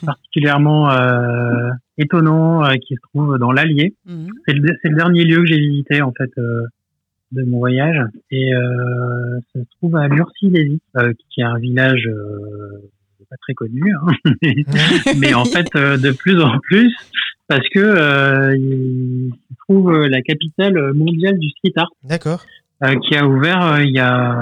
particulièrement euh, étonnant, euh, qui se trouve dans l'Allier. Mm. C'est le, c'est le dernier lieu que j'ai visité en fait euh, de mon voyage et euh, ça se trouve à Lurcy-Lévis, euh, qui est un village euh, pas très connu, hein. *laughs* mais en fait de plus en plus parce que il se trouve la capitale mondiale du street art. D'accord. qui a ouvert il y a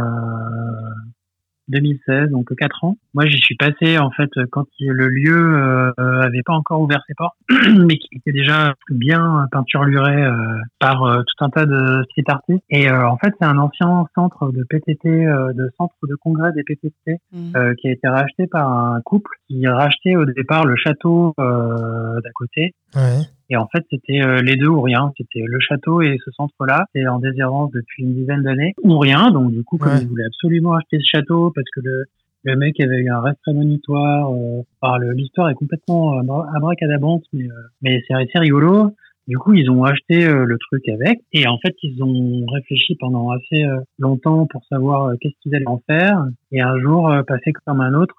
2016, donc quatre ans. Moi, j'y suis passé en fait quand le lieu euh, avait pas encore ouvert ses portes, *clears throat* mais qui était déjà bien peinturluré euh, par euh, tout un tas de street artistes. Et euh, en fait, c'est un ancien centre de PTT, de centre de congrès des PTT, mmh. qui a été racheté par un couple qui rachetait au départ le château d'à côté. Ouais. Et en fait, c'était euh, les deux ou rien. C'était le château et ce centre-là. C'est en déshérence depuis une dizaine d'années ou rien. Donc du coup, comme ouais. ils voulaient absolument acheter ce château parce que le, le mec avait eu un reste prémonitoire. Euh, l'histoire est complètement euh, abracadabante, mais, euh, mais c'est assez rigolo. Du coup, ils ont acheté euh, le truc avec et en fait, ils ont réfléchi pendant assez euh, longtemps pour savoir euh, qu'est-ce qu'ils allaient en faire. Et un jour, passé comme un autre,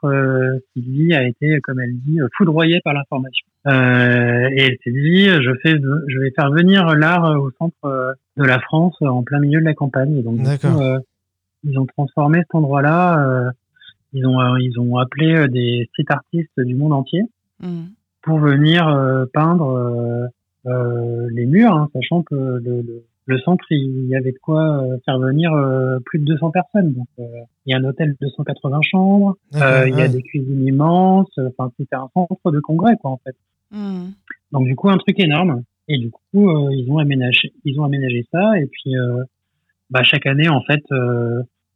Sylvie a été, comme elle dit, foudroyée par l'information. et elle s'est dit, je fais, je vais faire venir l'art au centre de la France, en plein milieu de la campagne. Et donc, du coup, ils ont transformé cet endroit-là. ils ont, ils ont appelé des street artistes du monde entier mmh. pour venir peindre euh, les murs, hein, sachant que le, le, le, centre, il y avait de quoi euh, faire venir euh, plus de 200 personnes. Donc, il y a un hôtel de 280 chambres, il y a des cuisines immenses. Enfin, c'était un centre de congrès, quoi, en fait. Mmh. Donc, du coup, un truc énorme. Et du coup, ils ont aménagé, ils ont aménagé ça. Et puis, bah, chaque année, en fait,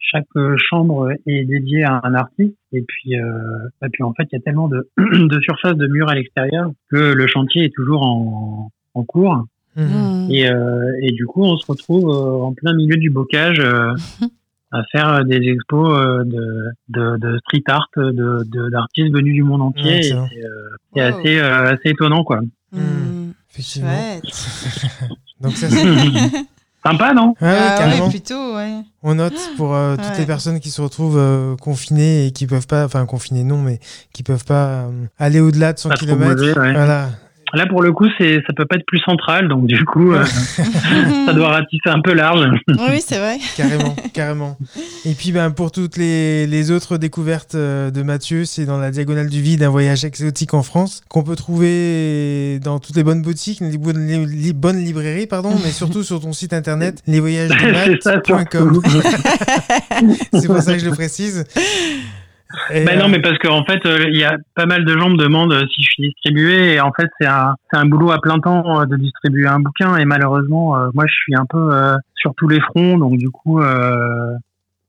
chaque chambre est dédiée à un artiste et puis euh, et puis en fait il y a tellement de, *clears throat* de surface de murs à l'extérieur que le chantier est toujours en, en cours mmh. et, euh, et du coup on se retrouve euh, en plein milieu du bocage euh, *laughs* à faire des expos euh, de, de, de, street art de d'artistes venus du monde entier c'est assez assez étonnant quoi Mmh. Effectivement. Chouette. *laughs* Donc ça, *laughs* sympa non Ouais, ouais, Ah carrément. ouais, plutôt, ouais. On note pour euh, toutes Ouais. les personnes qui se retrouvent euh, confinées et qui peuvent pas, enfin confinées non, mais qui peuvent pas euh, aller au-delà de 100 Pas trop km. ouais. Voilà. Là pour le coup c'est ça peut pas être plus central donc du coup euh, *laughs* ça doit ratisser un peu large oui, c'est vrai. Carrément, *laughs* carrément. Et puis ben, pour toutes les, les autres découvertes euh, de Mathieu, c'est dans la diagonale du vide, un voyage exotique en France, qu'on peut trouver dans toutes les bonnes boutiques, les bonnes, les, les bonnes librairies, pardon, mais surtout sur ton site internet, *laughs* surtout. c'est pour ça que je le précise. Et, Ben non, euh, mais parce qu'en fait, euh, il y a pas mal de gens me demandent euh, si je suis distribué. Et en fait, c'est un, boulot à plein temps de distribuer un bouquin. Et malheureusement, moi, je suis un peu sur tous les fronts. Donc, du coup,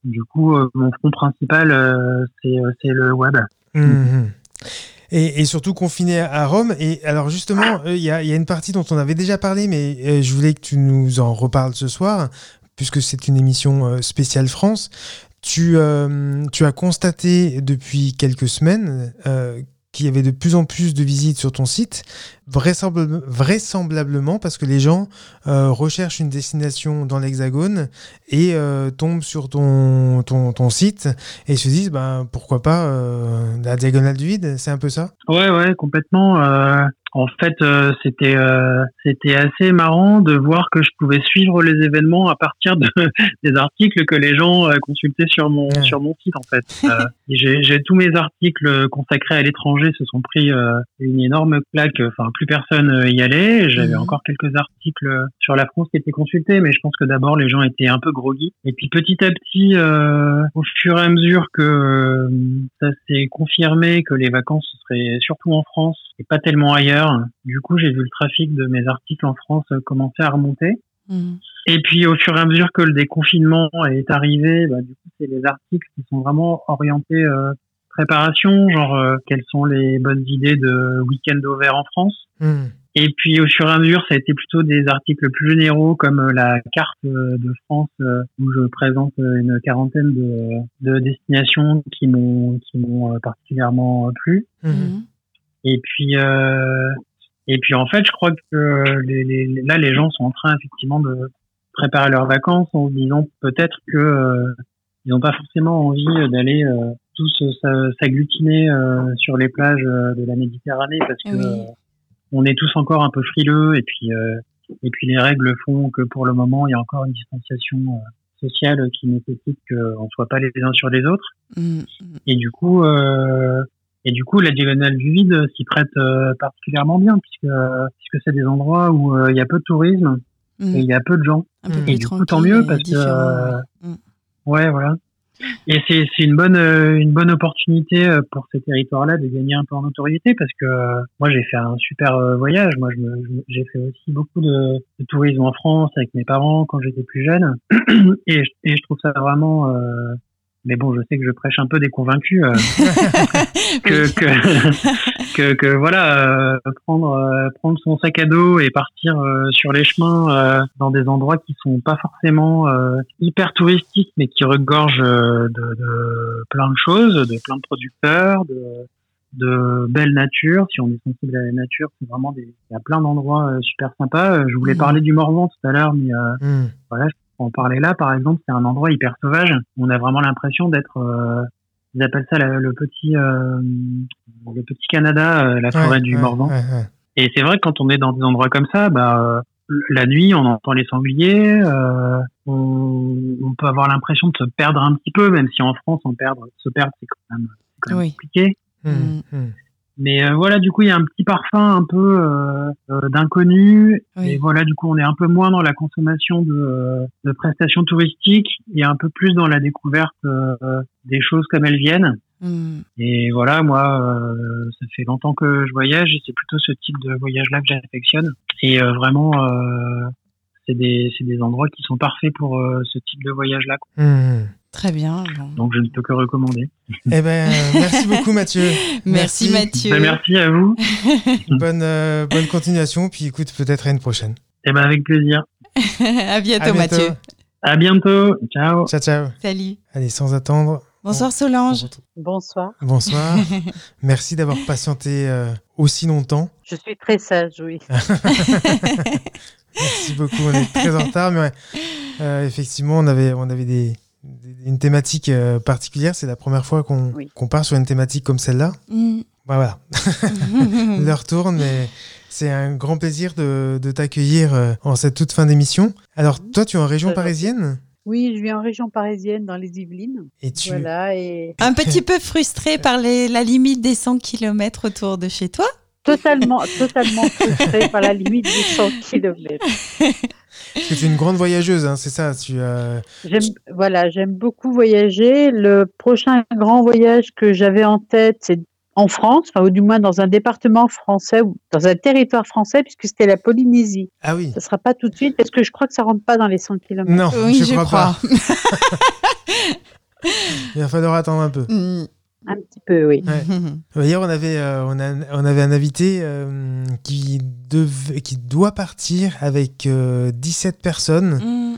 du coup, mon front principal, c'est, le web. Mhm. Et, et surtout confiné à Rome. Et alors justement, euh, il y, a, il y a une partie dont on avait déjà parlé, mais euh, je voulais que tu nous en reparles ce soir, puisque c'est une émission euh, spéciale France. Tu, euh, tu as constaté depuis quelques semaines euh, qu'il y avait de plus en plus de visites sur ton site, vraisemblable- vraisemblablement parce que les gens euh, recherchent une destination dans l'Hexagone et tombent sur ton, site et se disent bah, pourquoi pas la diagonale du vide, c'est un peu ça? Ouais, ouais, complètement. En fait, euh, c'était euh, c'était assez marrant de voir que je pouvais suivre les événements à partir de, *laughs* des articles que les gens euh, consultaient sur mon sur mon site. En fait, j'ai tous mes articles consacrés à l'étranger se sont pris euh, une énorme claque. Enfin, plus personne euh, y allait. J'avais Mhm. encore quelques articles sur la France qui étaient consultés, mais je pense que d'abord les gens étaient un peu groggy. Et puis petit à petit, euh, au fur et à mesure que euh, ça s'est confirmé que les vacances seraient surtout en France et pas tellement ailleurs, du coup j'ai vu le trafic de mes articles en France commencer à remonter. Mhm. Et puis au fur et à mesure que le déconfinement est arrivé, bah, du coup c'est les articles qui sont vraiment orientés euh, préparation, genre euh, quelles sont les bonnes idées de week-end au vert en France. Hmm. Et puis au fur et à mesure, ça a été plutôt des articles plus généraux comme euh, la carte euh, de France euh, où je présente une quarantaine de, de destinations qui m'ont qui m'ont particulièrement plu. Mhm. Et puis euh, et puis en fait, je crois que les, les- là les gens sont en train effectivement de préparer leurs vacances en disant peut-être que euh, ils n'ont pas forcément envie d'aller euh, tous euh, s'a- s'agglutiner euh, sur les plages euh, de la Méditerranée parce que Oui. euh, on est tous encore un peu frileux et puis euh, et puis les règles font que pour le moment il y a encore une distanciation sociale qui nécessite qu'on ne soit pas les uns sur les autres Mhm. et du coup euh, Et du coup, la diagonale du vide s'y prête particulièrement bien puisque puisque c'est des endroits où il y a peu de tourisme Mm. et il y a peu de gens. Un peu Et du coup, tant mieux parce que euh, ouais. Mm. ouais, voilà. Et c'est c'est une bonne euh, une bonne opportunité euh, pour ces territoires-là de gagner un peu en notoriété parce que euh, moi j'ai fait un super euh, voyage. Moi j'ai fait aussi beaucoup de, de tourisme en France avec mes parents quand j'étais plus jeune *clears throat* et je, et je trouve ça vraiment. euh, mais bon, je sais que je prêche un peu des convaincus. euh, *laughs* que, que, *laughs* que, que voilà, euh, prendre, euh, prendre son sac à dos et partir euh, sur les chemins euh, dans des endroits qui sont pas forcément euh, hyper touristiques, mais qui regorgent euh, de, de plein de choses, de plein de producteurs, de, de belle nature. Si on est sensible à la nature, c'est vraiment des, il y a plein d'endroits euh, super sympas. Je voulais Mhm. parler du Morvan tout à l'heure, mais euh, Hmm. voilà, je en parler là, par exemple, c'est un endroit hyper sauvage. On a vraiment l'impression d'être, euh, ils appellent ça la- le petit, euh, le petit Canada, euh, la forêt Ouais, du ouais, Morvan. ouais, ouais. Et c'est vrai que quand on est dans des endroits comme ça, bah, euh, la nuit, on entend les sangliers, euh, on, on peut avoir l'impression de se perdre un petit peu, même si en France, on perdre, se perdre, c'est quand même, c'est quand même Oui. compliqué. Hmm, Mm. Hmm. Mais euh, voilà, du coup, il y a un petit parfum un peu euh, euh, d'inconnu. Oui. Et voilà, du coup, on est un peu moins dans la consommation de, euh, de prestations touristiques et un peu plus dans la découverte euh, des choses comme elles viennent. Mm. Et voilà, moi, euh, ça fait longtemps que je voyage et c'est plutôt ce type de voyage-là que j'affectionne. Et euh, vraiment, euh, c'est des, c'est des endroits qui sont parfaits pour euh, ce type de voyage-là. Très bien. bon. Donc, je ne peux que recommander. Eh ben, merci beaucoup Mathieu. *laughs* Merci, Merci. Mathieu. Ben, merci à vous. *laughs* Bonne, euh, bonne continuation, puis écoute, peut-être à une prochaine. Et ben, avec plaisir. *laughs* à bientôt, À bientôt. Mathieu. À bientôt. Ciao. Ciao, ciao. Salut. Allez, sans attendre. Bonsoir on- Solange. on Bonsoir. Bonsoir. Merci d'avoir patienté euh, aussi longtemps. Je suis très sage, oui. Merci beaucoup. On est très en retard, mais ouais, euh, effectivement, on avait, on avait des- une thématique euh, particulière. C'est la première fois qu'on Oui. part sur une thématique comme celle-là. Mm. Bah, voilà, *laughs* l'heure tourne, mais c'est un grand plaisir de, de t'accueillir euh, en cette toute fin d'émission. Alors, toi, tu es en région Très parisienne? Oui, je vis en région parisienne, dans les Yvelines. et tu. Voilà, et Un petit peu frustré par les- la limite des 100 km autour de chez toi? totalement, totalement frustrée par la limite des 100 km. *laughs* Parce que tu es une grande voyageuse, hein, c'est ça. Tu, euh, J'aime, voilà, j'aime beaucoup voyager. Le prochain grand voyage que j'avais en tête, c'est en France, enfin, ou du moins dans un département français, ou dans un territoire français, puisque c'était la Polynésie. Ah oui. Ce sera pas tout de suite, parce que je crois que ça rentre pas dans les 100 km. Non, oui, je, je, crois, crois. pas. *laughs* Il va falloir attendre un peu. Mm. Un petit peu, oui. Ouais. *laughs* Hier, on avait, euh, on, a- on avait un invité euh, qui, dev- qui doit partir avec euh, 17 personnes Mm.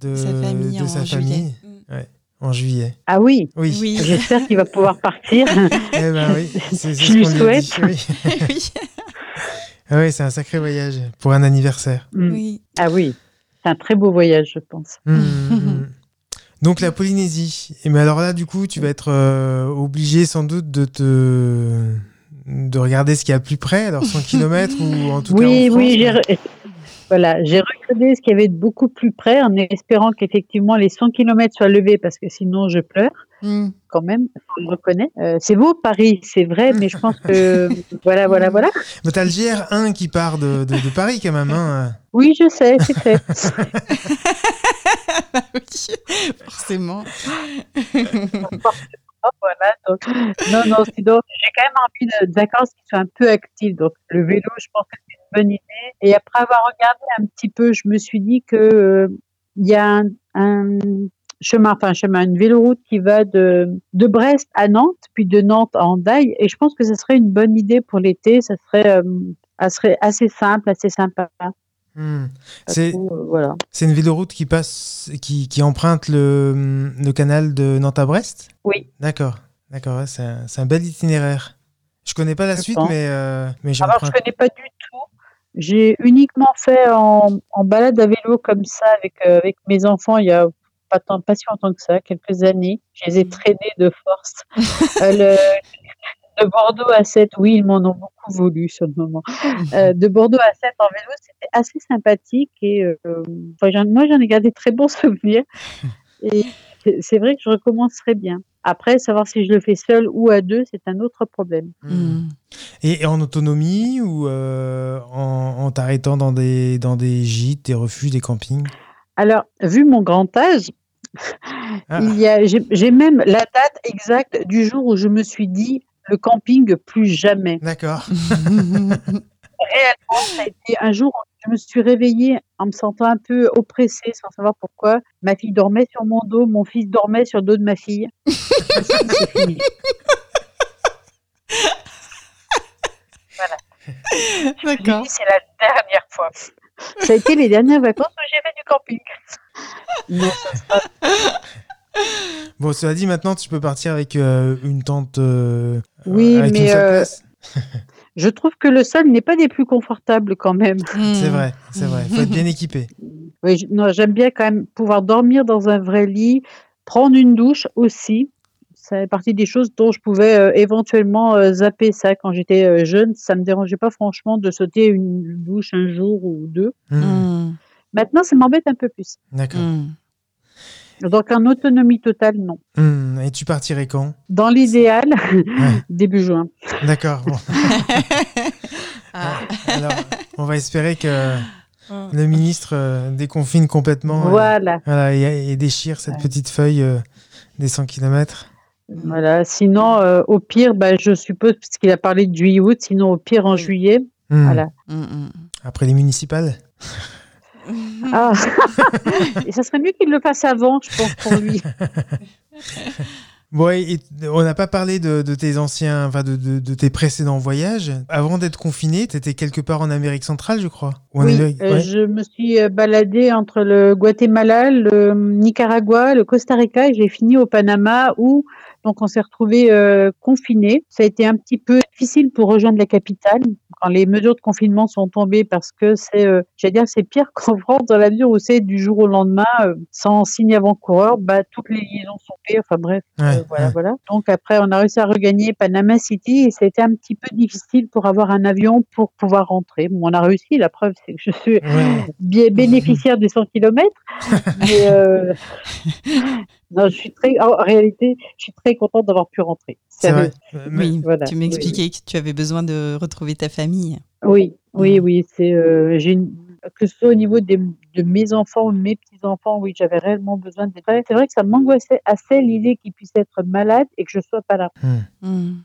de Sa famille de en sa juillet. famille Mm. en juillet. Ah oui, Oui. Oui. *laughs* j'espère qu'il va pouvoir partir. *laughs* Eh ben oui, c'est Je ce lui souhaite. Oui, oui. Ah oui, c'est un sacré voyage pour un anniversaire. Mm. Oui. Ah oui, c'est un très beau voyage, je pense. Hum, hum. Donc la Polynésie. Et mais alors là, du coup, tu vas être euh, obligé sans doute de te de regarder ce qu'il y a plus près, alors 100 km ou en tout cas en Oui, France, oui, re- voilà, j'ai regardé ce qu'il y avait de beaucoup plus près en espérant qu'effectivement les 100 km soient levés parce que sinon je pleure Mm. quand même, je le reconnais. Euh, c'est beau Paris, c'est vrai, mais je pense que *laughs* voilà, voilà, voilà. Mais t'as le GR1 qui part de, de, de Paris quand même. Hein. Oui, je sais, c'est fait. *laughs* Bah oui, forcément. Non, non, sinon, j'ai quand même envie de, vacances qui soient un peu actives. Donc, le vélo, je pense que c'est une bonne idée. Et après avoir regardé un petit peu, je me suis dit que euh, il y a un, un chemin, enfin, un chemin, une véloroute qui va de, de Brest à Nantes, puis de Nantes à Hendaye. Et je pense que ce serait une bonne idée pour l'été. Ça serait, euh, ça serait assez simple, assez sympa. C'est trop, euh, voilà. c'est une véloroute qui passe, qui, qui emprunte le, le canal de Nantes à Brest? Oui. D'accord, d'accord, ouais, c'est un, bel itinéraire. Je connais pas la Je suite, pense. mais, euh, mais j'ai Alors, je connais pas du tout. J'ai uniquement fait en, en balade à vélo comme ça avec, euh, avec mes enfants il y a pas, tant, pas si longtemps que ça, quelques années. Je les ai traînés de force. *laughs* Euh, le- de Bordeaux à 7, oui, ils m'en ont beaucoup voulu sur le moment. Euh, de Bordeaux à 7 en vélo, c'était assez sympathique et euh, enfin, moi j'en ai gardé très bons *laughs* souvenirs. Et c'est- vrai que je recommencerai bien. Après, savoir si je le fais seul ou à deux, c'est un autre problème. Mm. Et, et en autonomie ou euh, en, en t'arrêtant dans des, dans des gîtes, des refuges, des campings? Alors, vu mon grand âge, Ah. il y a, j'ai j'ai même la date exacte du jour où je me suis dit le camping plus jamais. D'accord. *laughs* Réellement, ça a été un jour je me suis réveillée en me sentant un peu oppressée sans savoir pourquoi. Ma fille dormait sur mon dos, mon fils dormait sur le dos de ma fille. *laughs* C'est fini. D'accord. dit, c'est la dernière fois. Ça a été les dernières vacances où j'ai fait du camping. Non, ça sera *laughs* Bon, cela dit, maintenant, tu peux partir avec euh, une tente. euh, Oui, avec mais euh, *laughs* je trouve que le sol n'est pas des plus confortables quand même. C'est vrai, c'est vrai. Il faut être bien équipé. *laughs* Oui, j'aime bien quand même pouvoir dormir dans un vrai lit, prendre une douche aussi. Ça fait partie des choses dont je pouvais euh, éventuellement euh, zapper ça quand j'étais euh, jeune. Ça me dérangeait pas franchement de sauter une douche un jour ou deux. Hmm, Mm. Maintenant, ça m'embête un peu plus. D'accord. Donc en autonomie totale, non. Hmm, Et tu partirais quand? Dans l'idéal, *laughs* début juin. D'accord. Bon. *laughs* Ah. Alors, on va espérer que Mm. le ministre euh, déconfine complètement. et- Voilà. Voilà, et, et déchire cette petite feuille euh, des 100 km. Voilà. Sinon, euh, au pire, bah, je suppose, puisqu'il a parlé de juillet-août, sinon au pire en juillet. Hmm. Voilà. Mm, mm. Après les municipales *laughs* Ah. *laughs* Et ça serait mieux qu'il le fasse avant, je pense, pour lui. *laughs* Bon, et- on n'a pas parlé de, de tes anciens, enfin de, de- de tes précédents voyages. Avant d'être confiné, tu étais quelque part en Amérique centrale, je crois. Ou en Oui, Amérique- euh, ouais. je me suis euh, baladée entre le Guatemala, le Nicaragua, le Costa Rica et j'ai fini au Panama où donc on s'est retrouvés euh, confinés. Ça a été un petit peu difficile pour rejoindre la capitale quand les mesures de confinement sont tombées parce que c'est, euh, j'allais dire, c'est pire *laughs* qu'en France dans la mesure où c'est du jour au lendemain euh, sans signe avant-coureur, bah toutes les liaisons sont payées. Enfin bref, euh, Ouais, voilà, ouais. voilà. Donc après, on a réussi à regagner Panama City et été un petit peu difficile pour avoir un avion pour pouvoir rentrer. Bon, on a réussi. La preuve, c'est que je suis Ouais. bien bénéficiaire des 100 km. *laughs* Mais non, je suis très, en réalité, je suis très contente d'avoir pu rentrer. C'est vrai. Euh, Oui, Voilà. tu m'expliquais que tu avais besoin de retrouver ta famille. Oui, oui, Mm. oui. C'est, euh, que ce soit au niveau des, de mes enfants ou de mes petits-enfants, oui, j'avais réellement besoin d'être. C'est vrai que ça m'angoissait assez l'idée qu'ils puissent être malades et que je sois pas là. Mm.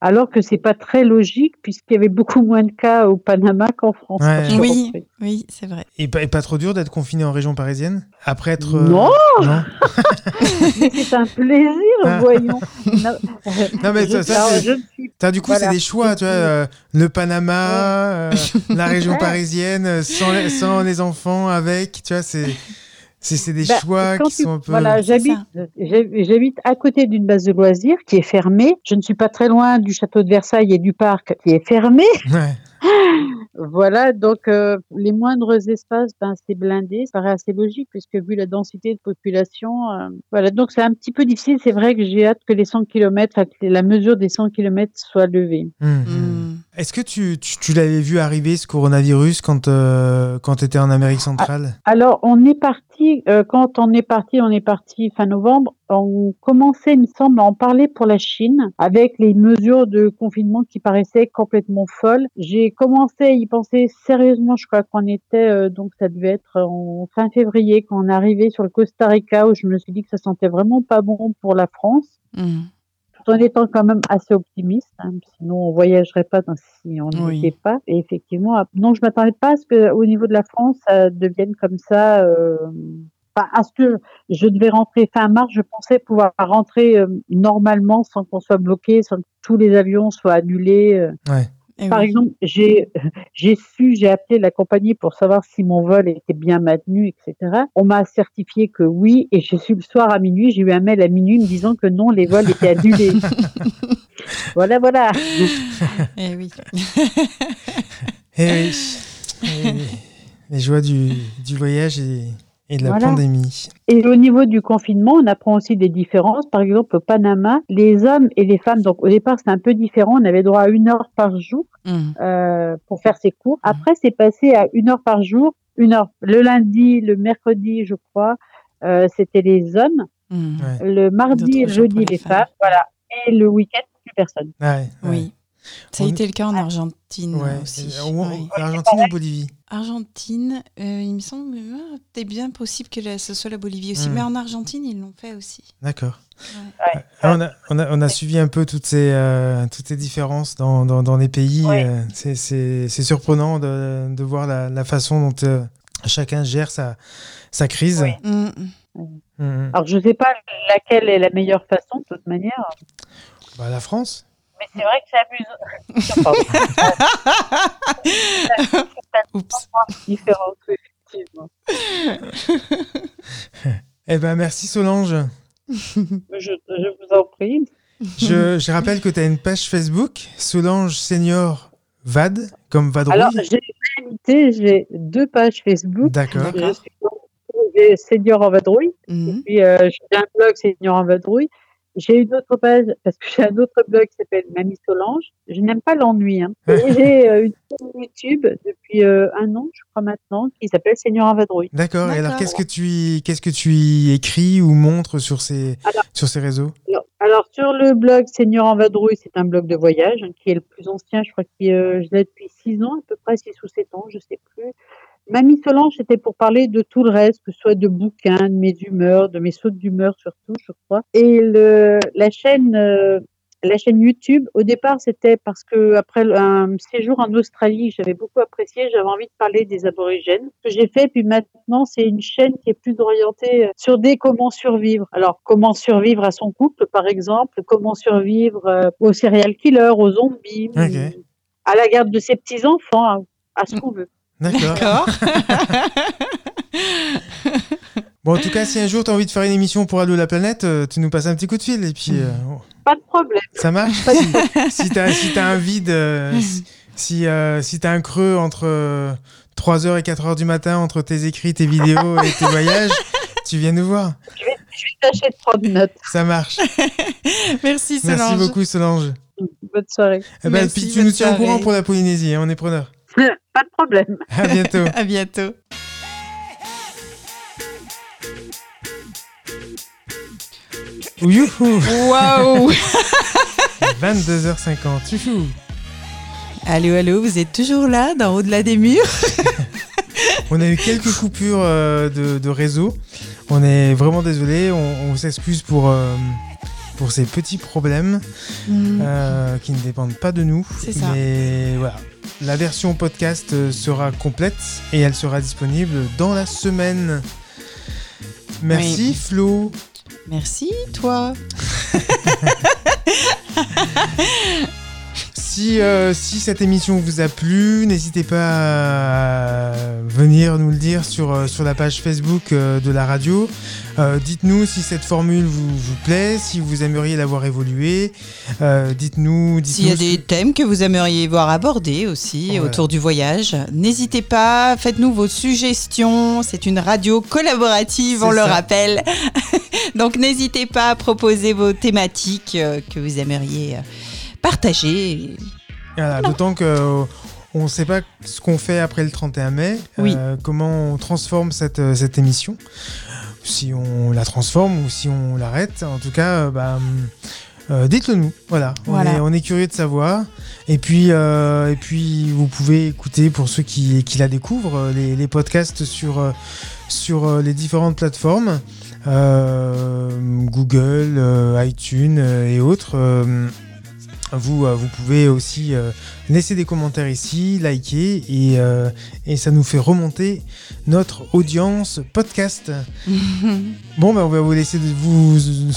Alors que c'est pas très logique puisqu'il y avait beaucoup moins de cas au Panama qu'en France. Ouais. Oui, oui, c'est vrai. Et pas, et pas trop dur d'être confiné en région parisienne Après être. euh, Non *laughs* c'est un plaisir, Ah. voyons. *laughs* Non, Non, mais je, ça- ça, alors, c'est- je ne suis T'as, du coup, Voilà. c'est des choix, tu vois. euh, le Panama, euh, la région Ouais. parisienne, sans les, sans les enfants, avec, tu vois, c'est, c'est, c'est des Bah, choix qui tu- sont un peu. Voilà, j'habite, à côté d'une base de loisirs qui est fermée. Je ne suis pas très loin du château de Versailles et du parc qui est fermé. *laughs* Ouais. *laughs* Voilà, donc euh, les moindres espaces, ben, c'est blindé. Ça paraît assez logique puisque vu la densité de population, euh, voilà. Donc c'est un petit peu difficile. C'est vrai que j'ai hâte que les 100 km, que la mesure des 100 km soit levée. Hum, hum. Est-ce que tu, tu, tu l'avais vu arriver, ce coronavirus, quand, euh, quand tu étais en Amérique centrale? Alors, on est parti, euh, quand on est parti, on est parti fin novembre, on commençait, il me semble, à en parler pour la Chine, avec les mesures de confinement qui paraissaient complètement folles. J'ai commencé à y penser sérieusement, je crois qu'on était, euh, donc ça devait être en fin février, quand on est arrivé sur le Costa Rica, où je me suis dit que ça sentait vraiment pas bon pour la France. Mm. En étant quand même assez optimiste, hein, sinon on voyagerait pas dans- si on Oui. n'était pas. Et effectivement, non, je m'attendais pas à ce que, au niveau de la France, ça devienne comme ça. Euh, enfin, à ce que je devais rentrer fin mars, je pensais pouvoir rentrer euh, normalement sans qu'on soit bloqué, sans que tous les avions soient annulés. euh. Ouais. Eh Par oui. exemple, j'ai j'ai su, j'ai appelé la compagnie pour savoir si mon vol était bien maintenu, etc. On m'a certifié que oui, et j'ai su le soir à minuit, j'ai eu un mail à minuit me disant que non, les vols étaient annulés. *laughs* voilà, voilà. Eh oui. Eh oui. Eh oui. Les joies du, du voyage et, et de la Voilà. pandémie. Et au niveau du confinement, on apprend aussi des différences. Par exemple, au Panama, les hommes et les femmes, donc au départ c'était un peu différent, on avait droit à une heure par jour Mm. euh, pour faire ses cours. Après, c'est passé à une heure par jour, une heure le lundi, le mercredi, je crois, euh, c'était les hommes. Ouais. Le mardi et le jeudi, les les femmes. femmes. Voilà. Et le week-end, plus personne. Ouais, ouais. Oui. Ça a On- été le cas en Argentine Ouais. aussi. En- Oui. Argentine ou Bolivie Argentine, euh, il me semble, ah, c'est bien possible que la- ce soit la Bolivie aussi. Hmm. Mais en Argentine, ils l'ont fait aussi. D'accord. Ouais. Ah, on, a, on, a, on a suivi un peu toutes ces, euh, toutes ces différences dans, dans, dans les pays. Ouais. euh, c'est- surprenant de, de voir la, la façon dont euh, chacun gère sa, sa crise. Oui. Hmm. Mhm. Alors, je ne sais pas laquelle est la meilleure façon, de toute manière. Bah, la France Mais c'est vrai que c'est amusant. *laughs* Pardon. Oups. Différente, effectivement. *laughs* Eh ben, merci Solange. Je, je vous en prie. Je, je rappelle que tu as une page Facebook, Solange Senior VAD, comme Vadrouille. Alors, j'ai en réalité, j'ai deux pages Facebook. D'accord. Je suis j'ai Senior en vadrouille. Mhm. Puis, euh, j'ai un blog Senior en vadrouille. J'ai une autre page, parce que j'ai un autre blog qui s'appelle Mamie Solange. Je n'aime pas l'ennui. Hein. *laughs* J'ai euh, une chaîne YouTube depuis euh, un an, je crois maintenant, qui s'appelle Senior en vadrouille. D'accord. Et alors, qu'est-ce que tu y, qu'est-ce que tu y écris ou montres sur ces, Alors- sur ces réseaux? Alors, alors, sur le blog Senior en vadrouille, c'est un blog de voyage hein, qui est le plus ancien. Je crois que euh, je l'ai depuis six ans, à peu près six ou sept ans, je sais plus. Mamie Solange, c'était pour parler de tout le reste, que ce soit de bouquins, de mes humeurs, de mes sautes d'humeur surtout, je crois. Et le, la chaîne, euh, la chaîne YouTube, au départ, c'était parce que après un séjour en Australie, j'avais beaucoup apprécié, j'avais envie de parler des aborigènes. Ce que j'ai fait, puis maintenant, c'est une chaîne qui est plus orientée euh, sur des comment survivre. Alors, comment survivre à son couple, par exemple, comment survivre euh, aux serial killers, aux zombies, à la garde de ses petits-enfants, à, à ce qu'on veut. D'accord. *laughs* Bon, en tout cas, si un jour tu as envie de faire une émission pour Allo la planète, euh, tu nous passes un petit coup de fil et puis euh, Pas de problème. ça marche. Pas de *laughs* si si t'as si t'as un vide, euh, si si, euh, si t'as un creux entre 3h et 4h du matin entre tes écrits, tes vidéos et tes voyages, tu viens nous voir. Je vais, je vais tâcher de prendre note. Ça marche. *laughs* Merci Solange. Merci beaucoup Solange. Bonne soirée. Eh ben, Merci, puis tu nous tiens au courant pour la Polynésie, hein, on est preneur. *laughs* Pas de problème. À bientôt. *laughs* À bientôt. Youhou Waouh *laughs* 22h50. Youhou Allô, allô, vous êtes toujours là, dans Au-delà des murs On a eu quelques coupures euh, de, de réseau. On est vraiment désolé. On, on s'excuse pour, euh, pour ces petits problèmes Hmm. euh, qui ne dépendent pas de nous. C'est ça. Mais voilà. La version podcast euh, sera complète et elle sera disponible dans la semaine. Merci Flo. Merci, toi. *laughs* Si, euh, si cette émission vous a plu, n'hésitez pas à venir nous le dire sur, euh, sur la page Facebook euh, de la radio. Euh, dites-nous si cette formule vous, vous plaît, si vous aimeriez la voir évoluer. Euh, dites-nous. dites S'il y a des thèmes que vous aimeriez voir abordés aussi Voilà. autour du voyage, n'hésitez pas, faites-nous vos suggestions. C'est une radio collaborative, on le rappelle. *laughs* Donc n'hésitez pas à proposer vos thématiques que vous aimeriez partager. Voilà, D'autant que euh, on ne sait pas ce qu'on fait après le 31 mai, Oui. euh, comment on transforme cette, euh, cette émission, si on la transforme ou si on l'arrête. En tout cas, euh, bah, euh, dites-le nous. Voilà, On, est, on est curieux de savoir. Et puis, et puis vous pouvez écouter pour ceux qui, qui la découvrent les, les podcasts sur, sur les différentes plateformes. Google, iTunes et autres. Euh, vous, euh, vous pouvez aussi euh, laisser des commentaires ici, liker et, et ça nous fait remonter notre audience podcast. *laughs* Bon, ben, on va vous laisser vous vous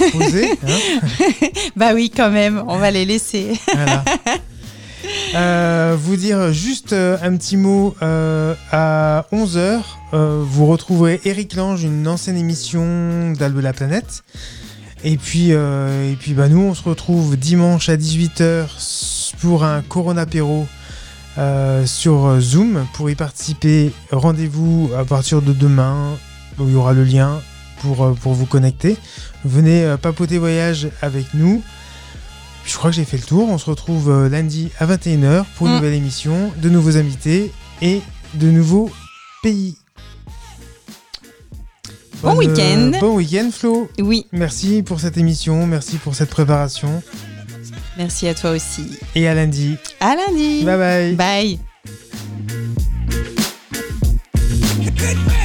reposer. *laughs* hein. bah oui, quand même, on va les laisser. Voilà. Euh, vous dire juste euh, un petit mot euh, à 11h. vous retrouverez Eric Lange, une ancienne émission d'Albe la planète. Et puis, euh, et puis bah, nous, on se retrouve dimanche à 18h pour un Corona Apéro euh, sur Zoom. Pour y participer, rendez-vous à partir de demain, où il y aura le lien pour, euh, pour vous connecter. Venez papoter voyage avec nous. Je crois que j'ai fait le tour. On se retrouve lundi à 21h pour une Mm. nouvelle émission, de nouveaux invités et de nouveaux pays. Bon, euh, week-end. bon week-end, Flo. Oui. Merci pour cette émission. Merci pour cette préparation. Merci à toi aussi. Et à lundi. À lundi. Bye bye. Bye.